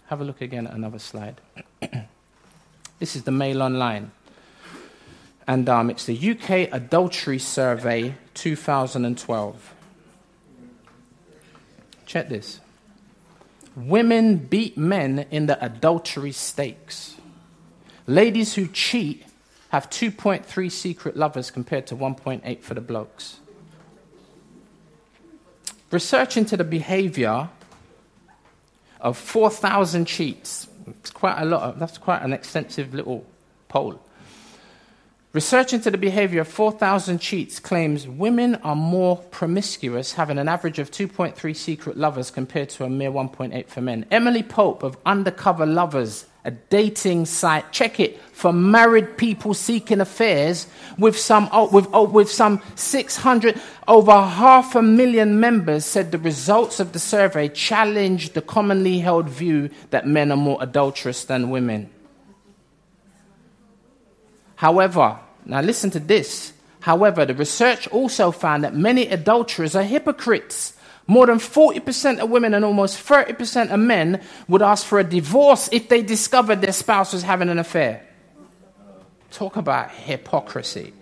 Have a look again at another slide. <clears throat> this is the Mail Online. And um, it's the UK Adultery Survey 2012. Check this. Women beat men in the adultery stakes. Ladies who cheat have 2.3 secret lovers compared to 1.8 for the blokes. Research into the behavior of 4,000 cheats. It's quite a lot. Of, that's quite an extensive little poll. Research into the behavior of 4,000 cheats claims women are more promiscuous, having an average of 2.3 secret lovers compared to a mere 1.8 for men. Emily Pope of Undercover Lovers, a dating site, check it, for married people seeking affairs with some, oh, with, oh, with some 600, over half a million members, said the results of the survey challenged the commonly held view that men are more adulterous than women. However, now listen to this. However, the research also found that many adulterers are hypocrites. More than 40% of women and almost 30% of men would ask for a divorce if they discovered their spouse was having an affair. Talk about hypocrisy.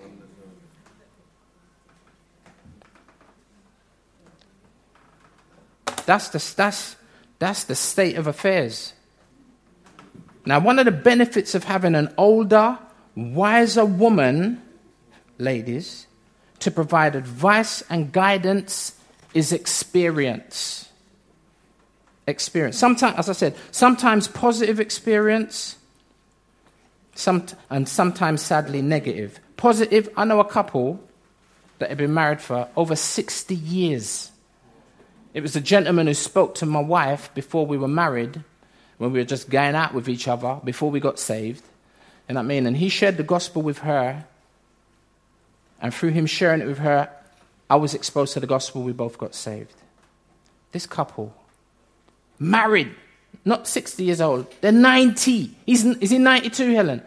That's the, that's, that's the state of affairs. Now, one of the benefits of having an older, wiser woman, ladies, to provide advice and guidance is experience. Experience. Sometimes, as I said, sometimes positive experience, some, and sometimes sadly negative. Positive, I know a couple that had been married for over 60 years. It was a gentleman who spoke to my wife before we were married, when we were just going out with each other, before we got saved. What I mean? And he shared the gospel with her. And through him sharing it with her, I was exposed to the gospel. We both got saved. This couple, married, not 60 years old, they're 90. He's, is he 92, Helen?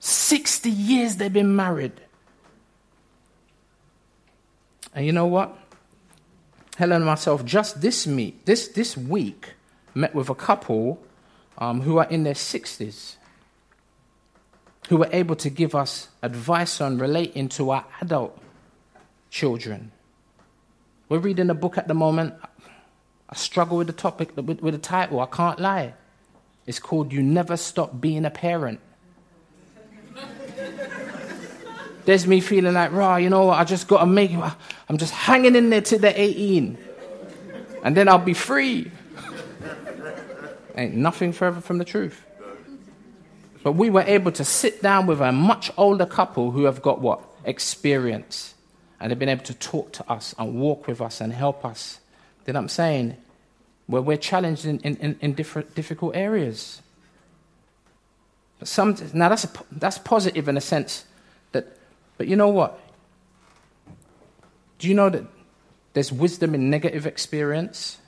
60 years they've been married. And you know what? Helen and myself, just this meet, this, this week, met with a couple um, who are in their 60s who were able to give us advice on relating to our adult children. We're reading a book at the moment. I struggle with the topic, with, with the title, I can't lie. It's called You Never Stop Being a Parent. <laughs> There's me feeling like, raw, you know what, I just got to make it. I'm just hanging in there till they're 18. And then I'll be free. <laughs> Ain't nothing further from the truth. But we were able to sit down with a much older couple who have got what? Experience. And they've been able to talk to us and walk with us and help us. You know what I'm saying? Where we're challenged in, in, in different difficult areas. But some, now that's, a, that's positive in a sense that but you know what? Do you know that there's wisdom in negative experience?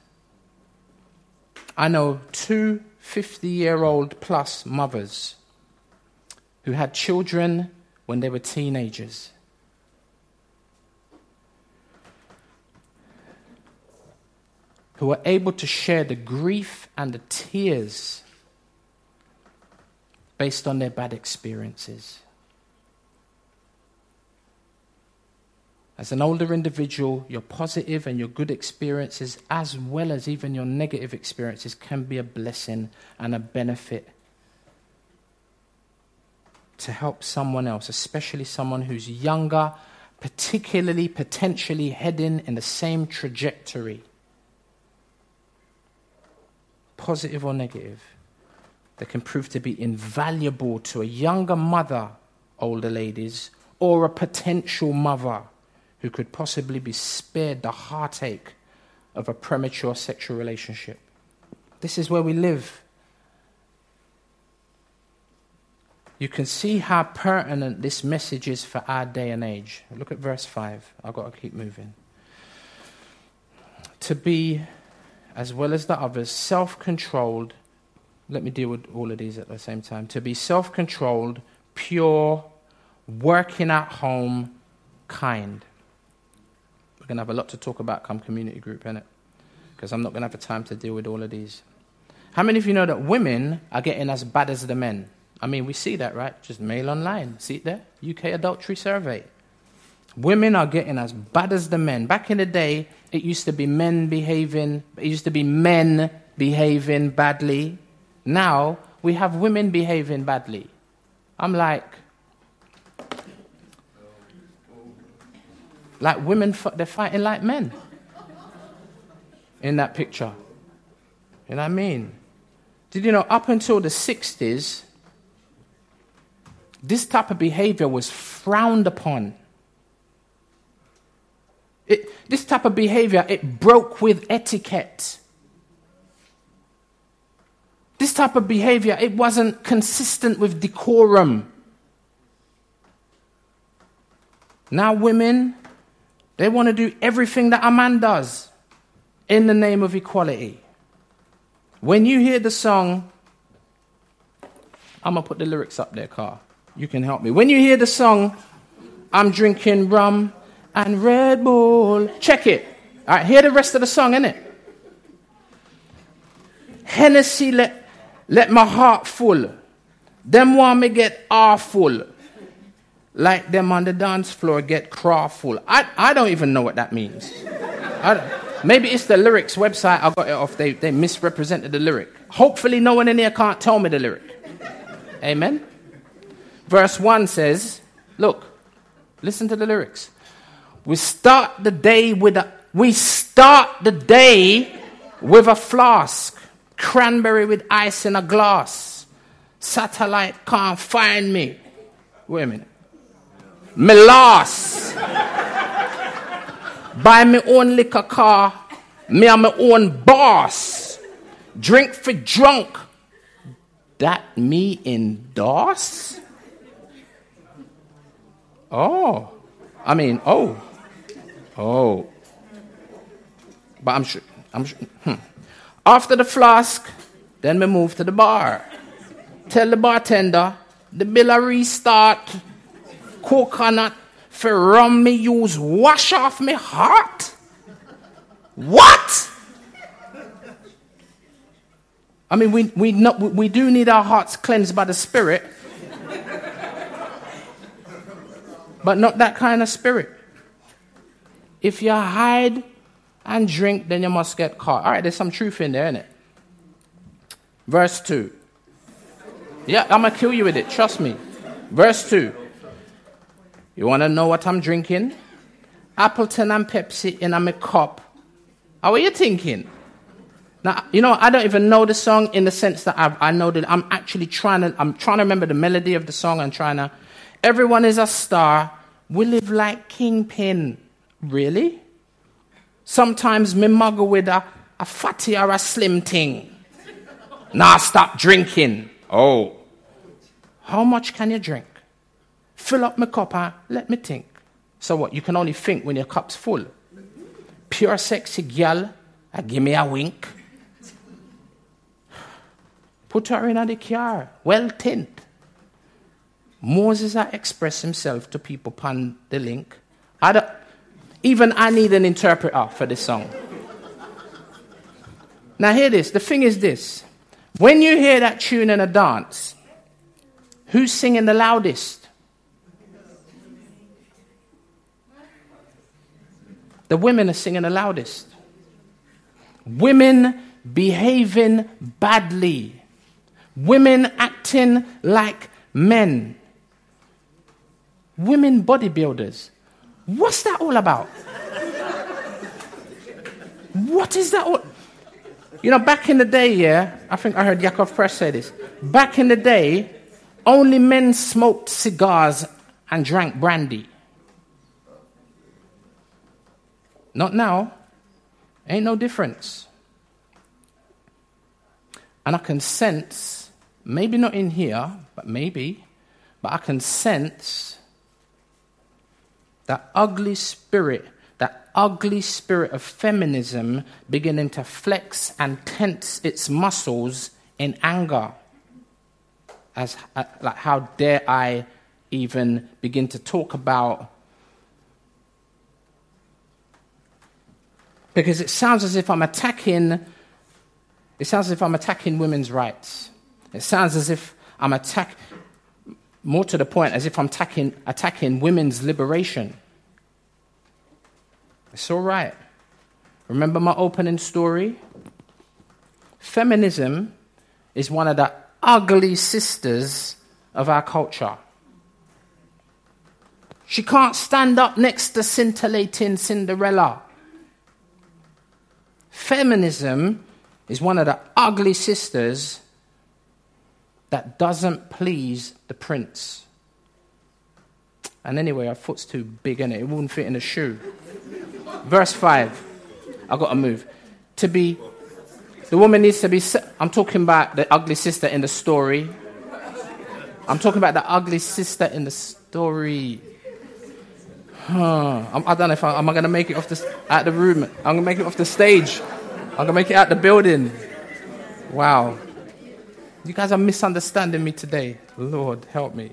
I know two 50 year old plus mothers who had children when they were teenagers. Who were able to share the grief and the tears based on their bad experiences. As an older individual, your positive and your good experiences, as well as even your negative experiences, can be a blessing and a benefit to help someone else, especially someone who's younger, particularly potentially heading in the same trajectory, positive or negative, that can prove to be invaluable to a younger mother, older ladies, or a potential mother who could possibly be spared the heartache of a premature sexual relationship. This is where we live. You can see how pertinent this message is for our day and age. Look at verse 5. I've got to keep moving. To be, as well as the others, self controlled. Let me deal with all of these at the same time. To be self controlled, pure, working at home, kind We're going to have a lot to talk about come community group, innit? Because I'm not going to have the time to deal with all of these. How many of you know that women are getting as bad as the men? I mean, we see that, right? Just mail online. See it there? UK adultery survey. Women are getting as bad as the men. Back in the day, it used to be men behaving, it used to be men behaving badly. Now, we have women behaving badly. I'm like, Like women, they're fighting like men in that picture. You know what I mean? Did you know up until the 60s, this type of behavior was frowned upon. It, this type of behavior, it broke with etiquette. This type of behavior, it wasn't consistent with decorum. Now, women, they want to do everything that a man does in the name of equality. When you hear the song, I'm going to put the lyrics up there, Car. You can help me. When you hear the song, I'm drinking rum and Red Bull. Check it. All right, hear the rest of the song, innit? Hennessy let, let my heart full. Them want me get awful like them on the dance floor get crawful. I, I don't even know what that means. maybe it's the lyrics website I got it off. They, they misrepresented the lyric. Hopefully, no one in here can't tell me the lyric. Amen. Verse 1 says, Look, listen to the lyrics. We start the day with a we start the day with a flask, cranberry with ice in a glass. Satellite can't find me. Wait a minute. Melas. buy me own liquor car, me am my own boss, drink for drunk. That me endorse? Oh, I mean, oh, oh. But I'm sure, I'm sure. Hmm. After the flask, then we move to the bar. Tell the bartender the bill a restart. Coconut for rum me use wash off me heart. What? I mean, we, we, not, we do need our hearts cleansed by the Spirit, but not that kind of spirit. If you hide and drink, then you must get caught. All right, there's some truth in there, isn't it? Verse 2. Yeah, I'm going to kill you with it, trust me. Verse 2. You want to know what I'm drinking? Appleton and Pepsi in a cup. How are you thinking? Now, you know, I don't even know the song in the sense that I've, I know that I'm actually trying to, I'm trying to remember the melody of the song and trying to, everyone is a star. We live like kingpin. Really? Sometimes me muggle with a, a fatty or a slim thing. Now stop drinking. Oh. How much can you drink? Fill up my cup let me think. So what? You can only think when your cup's full. Pure sexy gal, uh, give me a wink. Put her in the car, well tint. Moses I express himself to people upon the link. I even I need an interpreter for this song. now hear this. The thing is this. When you hear that tune in a dance, who's singing the loudest? The women are singing the loudest. Women behaving badly women acting like men, women bodybuilders. What's that all about? what is that all? You know, back in the day, yeah, I think I heard Yakov Press say this. Back in the day, only men smoked cigars and drank brandy. Not now. Ain't no difference. And I can sense maybe not in here, but maybe, but I can sense that ugly spirit, that ugly spirit of feminism beginning to flex and tense its muscles in anger. As uh, like how dare I even begin to talk about because it sounds as if I'm attacking it sounds as if I'm attacking women's rights. It sounds as if I'm attacking, more to the point, as if I'm attacking, attacking women's liberation. It's all right. Remember my opening story? Feminism is one of the ugly sisters of our culture. She can't stand up next to scintillating Cinderella. Feminism is one of the ugly sisters that doesn't please the prince. And anyway, our foot's too big in it, it wouldn't fit in a shoe. Verse 5. i got to move. To be, the woman needs to be, I'm talking about the ugly sister in the story. I'm talking about the ugly sister in the story. Huh. I don't know if I, am I going to make it off the, out the room. I'm going to make it off the stage. I'm going to make it out the building. Wow. You guys are misunderstanding me today. Lord, help me.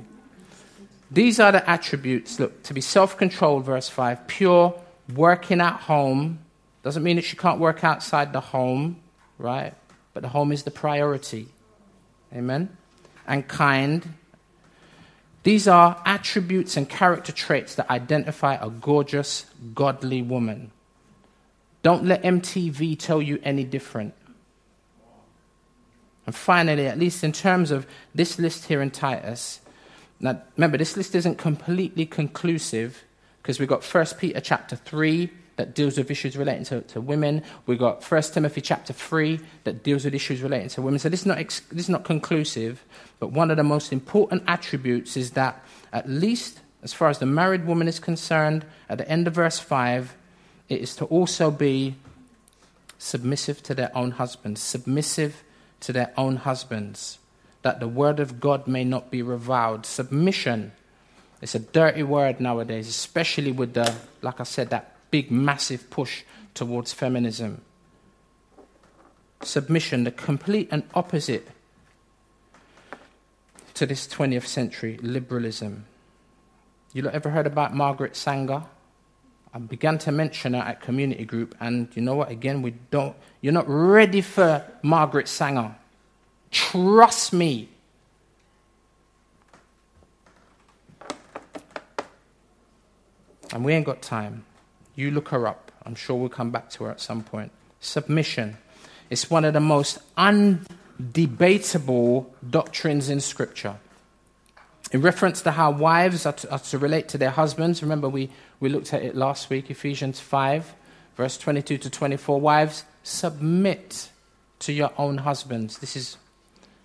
These are the attributes. Look, to be self controlled, verse 5, pure, working at home. Doesn't mean that she can't work outside the home, right? But the home is the priority. Amen? And kind. These are attributes and character traits that identify a gorgeous, godly woman. Don't let MTV tell you any different. And finally, at least in terms of this list here in Titus, now remember, this list isn't completely conclusive because we've got 1 Peter chapter 3 that deals with issues relating to, to women. We've got 1 Timothy chapter 3 that deals with issues relating to women. So this is, not ex- this is not conclusive, but one of the most important attributes is that, at least as far as the married woman is concerned, at the end of verse 5, it is to also be submissive to their own husbands, submissive to their own husbands, that the word of God may not be reviled. Submission it's a dirty word nowadays, especially with the, like I said, that big, massive push towards feminism. Submission, the complete and opposite to this 20th century liberalism. You ever heard about Margaret Sanger? I began to mention her at community group, and you know what? Again, we don't. You're not ready for Margaret Sanger. Trust me. And we ain't got time. You look her up. I'm sure we'll come back to her at some point. Submission. It's one of the most undebatable doctrines in Scripture. In reference to how wives are to, are to, relate to their husbands, remember we, we looked at it last week, Ephesians 5, verse 22 to 24. Wives, submit to your own husbands. This is,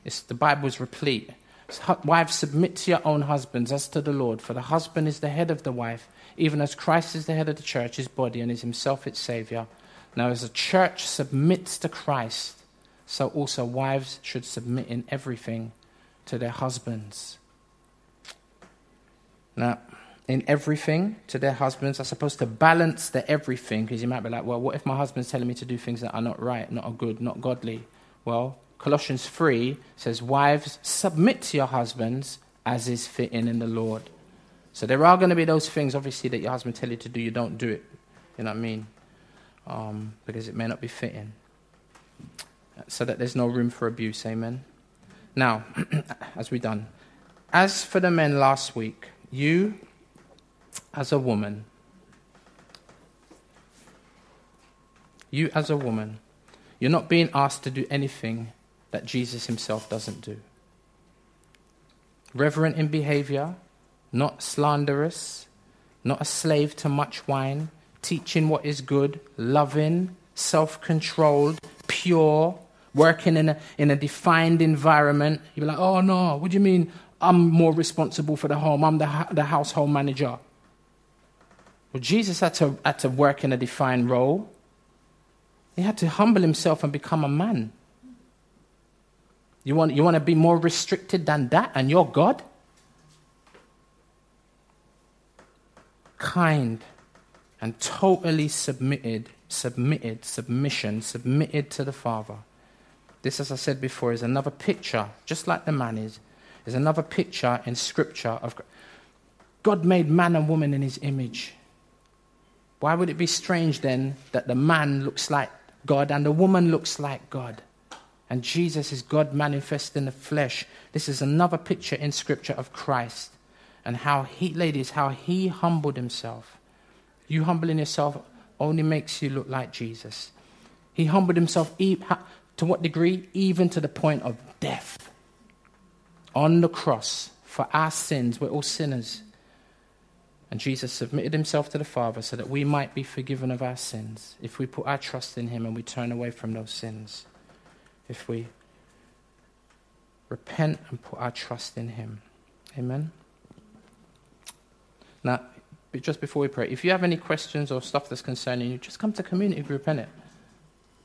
it's, the Bible is replete. Wives, submit to your own husbands as to the Lord, for the husband is the head of the wife even as Christ is the head of the church, his body, and is himself its Savior. Now, as the church submits to Christ, so also wives should submit in everything to their husbands. Now, in everything to their husbands are supposed to balance the everything because you might be like, well, what if my husband's telling me to do things that are not right, not good, not godly? Well, Colossians 3 says, Wives, submit to your husbands as is fitting in the Lord. So there are going to be those things, obviously, that your husband tell you to do, you don't do it. You know what I mean? Um, because it may not be fitting. So that there's no room for abuse. Amen. Now, <clears throat> as we done, as for the men last week, you, as a woman, you as a woman, you're not being asked to do anything that Jesus himself doesn't do. Reverent in behavior, not slanderous, not a slave to much wine, teaching what is good, loving, self controlled, pure, working in a, in a defined environment. You're like, oh no, what do you mean I'm more responsible for the home? I'm the, the household manager. Well, Jesus had to, had to work in a defined role. He had to humble himself and become a man. You want, you want to be more restricted than that, and you're God? kind, and totally submitted, submitted, submission, submitted to the Father. This, as I said before, is another picture, just like the man is, is another picture in Scripture of God made man and woman in his image. Why would it be strange then that the man looks like God and the woman looks like God? And Jesus is God manifest in the flesh. This is another picture in Scripture of Christ and how he, ladies, how he humbled himself. You humbling yourself only makes you look like Jesus. He humbled himself to what degree? Even to the point of death. On the cross for our sins. We're all sinners. And Jesus submitted himself to the Father so that we might be forgiven of our sins if we put our trust in him and we turn away from those sins. If we repent and put our trust in him. Amen. Now, just before we pray, if you have any questions or stuff that's concerning you, just come to community group, innit?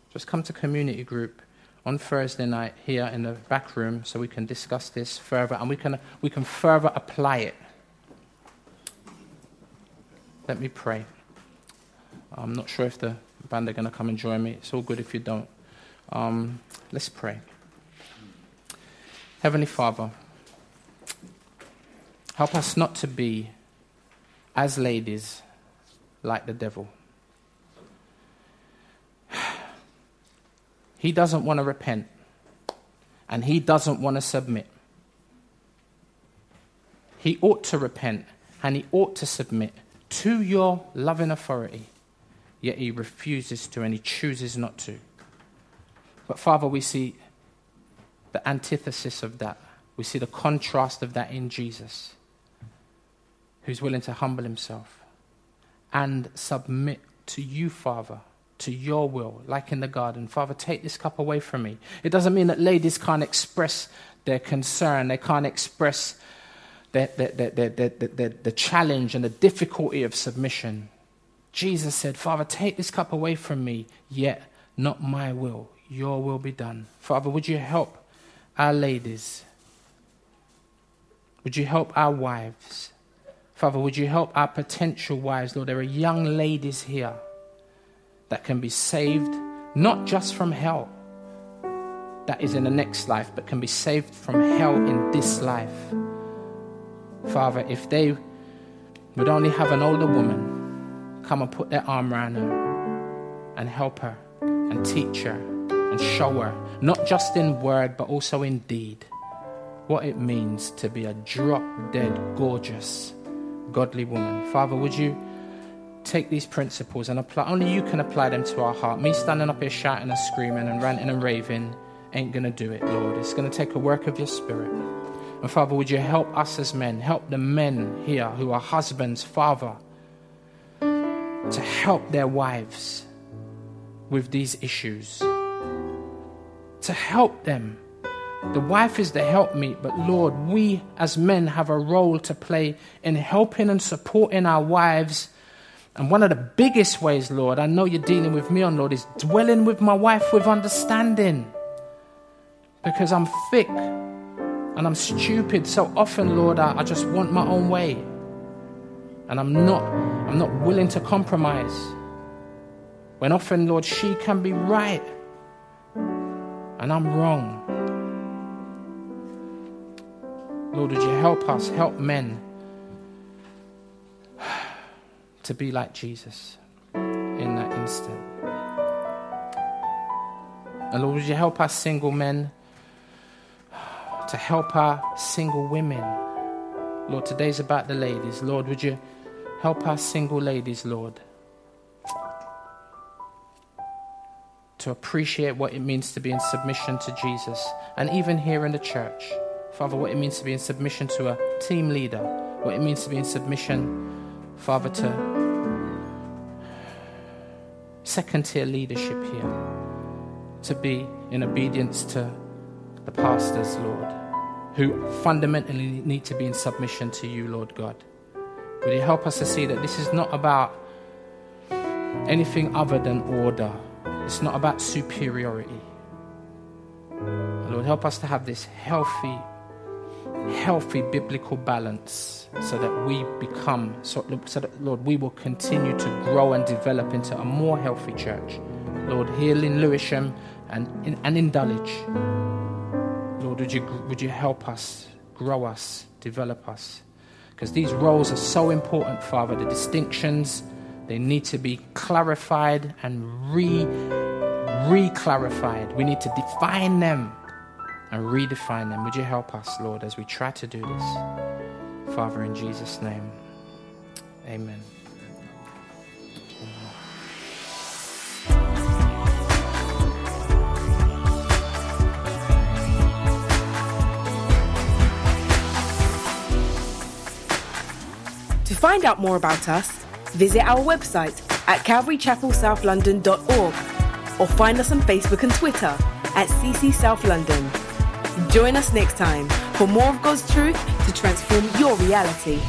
Just come to community group on Thursday night here in the back room so we can discuss this further and we can, we can further apply it. Let me pray. I'm not sure if the band are going to come and join me. It's all good if you don't. Um, let's pray. Heavenly Father, help us not to be as ladies like the devil. <sighs> He doesn't want to repent and he doesn't want to submit. He ought to repent and he ought to submit to your loving authority, yet he refuses to and he chooses not to. But, Father, we see the antithesis of that. We see the contrast of that in Jesus who's willing to humble himself and submit to you, Father, to your will, like in the garden. Father, take this cup away from me. It doesn't mean that ladies can't express their concern, they can't express the, the, the, the, the, challenge and the difficulty of submission. Jesus said, Father, take this cup away from me, yet not my will, your will be done. Father, would you help our ladies? Would you help our wives? Father, would you help our potential wives, Lord? There are young ladies here that can be saved not just from hell, that is in the next life, but can be saved from hell in this life. Father, if they would only have an older woman come and put their arm around her and help her and teach her and show her, not just in word, but also in deed, what it means to be a drop dead, gorgeous, godly woman. Father, would you take these principles and apply, only you can apply them to our heart. Me standing up here shouting and screaming and ranting and raving ain't going to do it, Lord. It's going to take a work of your spirit. And Father, would you help us as men, help the men here who are husbands, Father, to help their wives with these issues, to help them. The wife is the helpmeet, but Lord, we as men have a role to play in helping and supporting our wives. And one of the biggest ways, Lord, I know you're dealing with me on, Lord, is dwelling with my wife with understanding. Because I'm thick and I'm stupid. So often, Lord, I, I just want my own way. And I'm not, I'm not willing to compromise. When often, Lord, she can be right and I'm wrong. Lord, would you help us, help men <sighs> to be like Jesus in that instant? And Lord, would you help us single men to help our single women? Lord, today's about the ladies. Lord, would you help our single ladies, Lord? to appreciate what it means to be in submission to Jesus. And even here in the church, Father, what it means to be in submission to a team leader, what it means to be in submission, Father, to second tier leadership here, to be in obedience to the pastors, Lord, who fundamentally need to be in submission to you, Lord God. Will you help us to see that this is not about anything other than order? It's not about superiority. Lord, help us to have this healthy, healthy biblical balance so that we become, so, so that, Lord, we will continue to grow and develop into a more healthy church. Lord, here in Lewisham and in, and in Dulwich. Lord, would you, would you help us, grow us, develop us? Because these roles are so important, Father, the distinctions they need to be clarified and re re-clarified. We need to define them and redefine them. Would you help us, Lord, as we try to do this? Father, in Jesus' name. Amen. Find out more about us, visit our website at calvarychapelsouth.london.org or find us on Facebook and Twitter at CC South London. Join us next time for more of God's truth to transform your reality.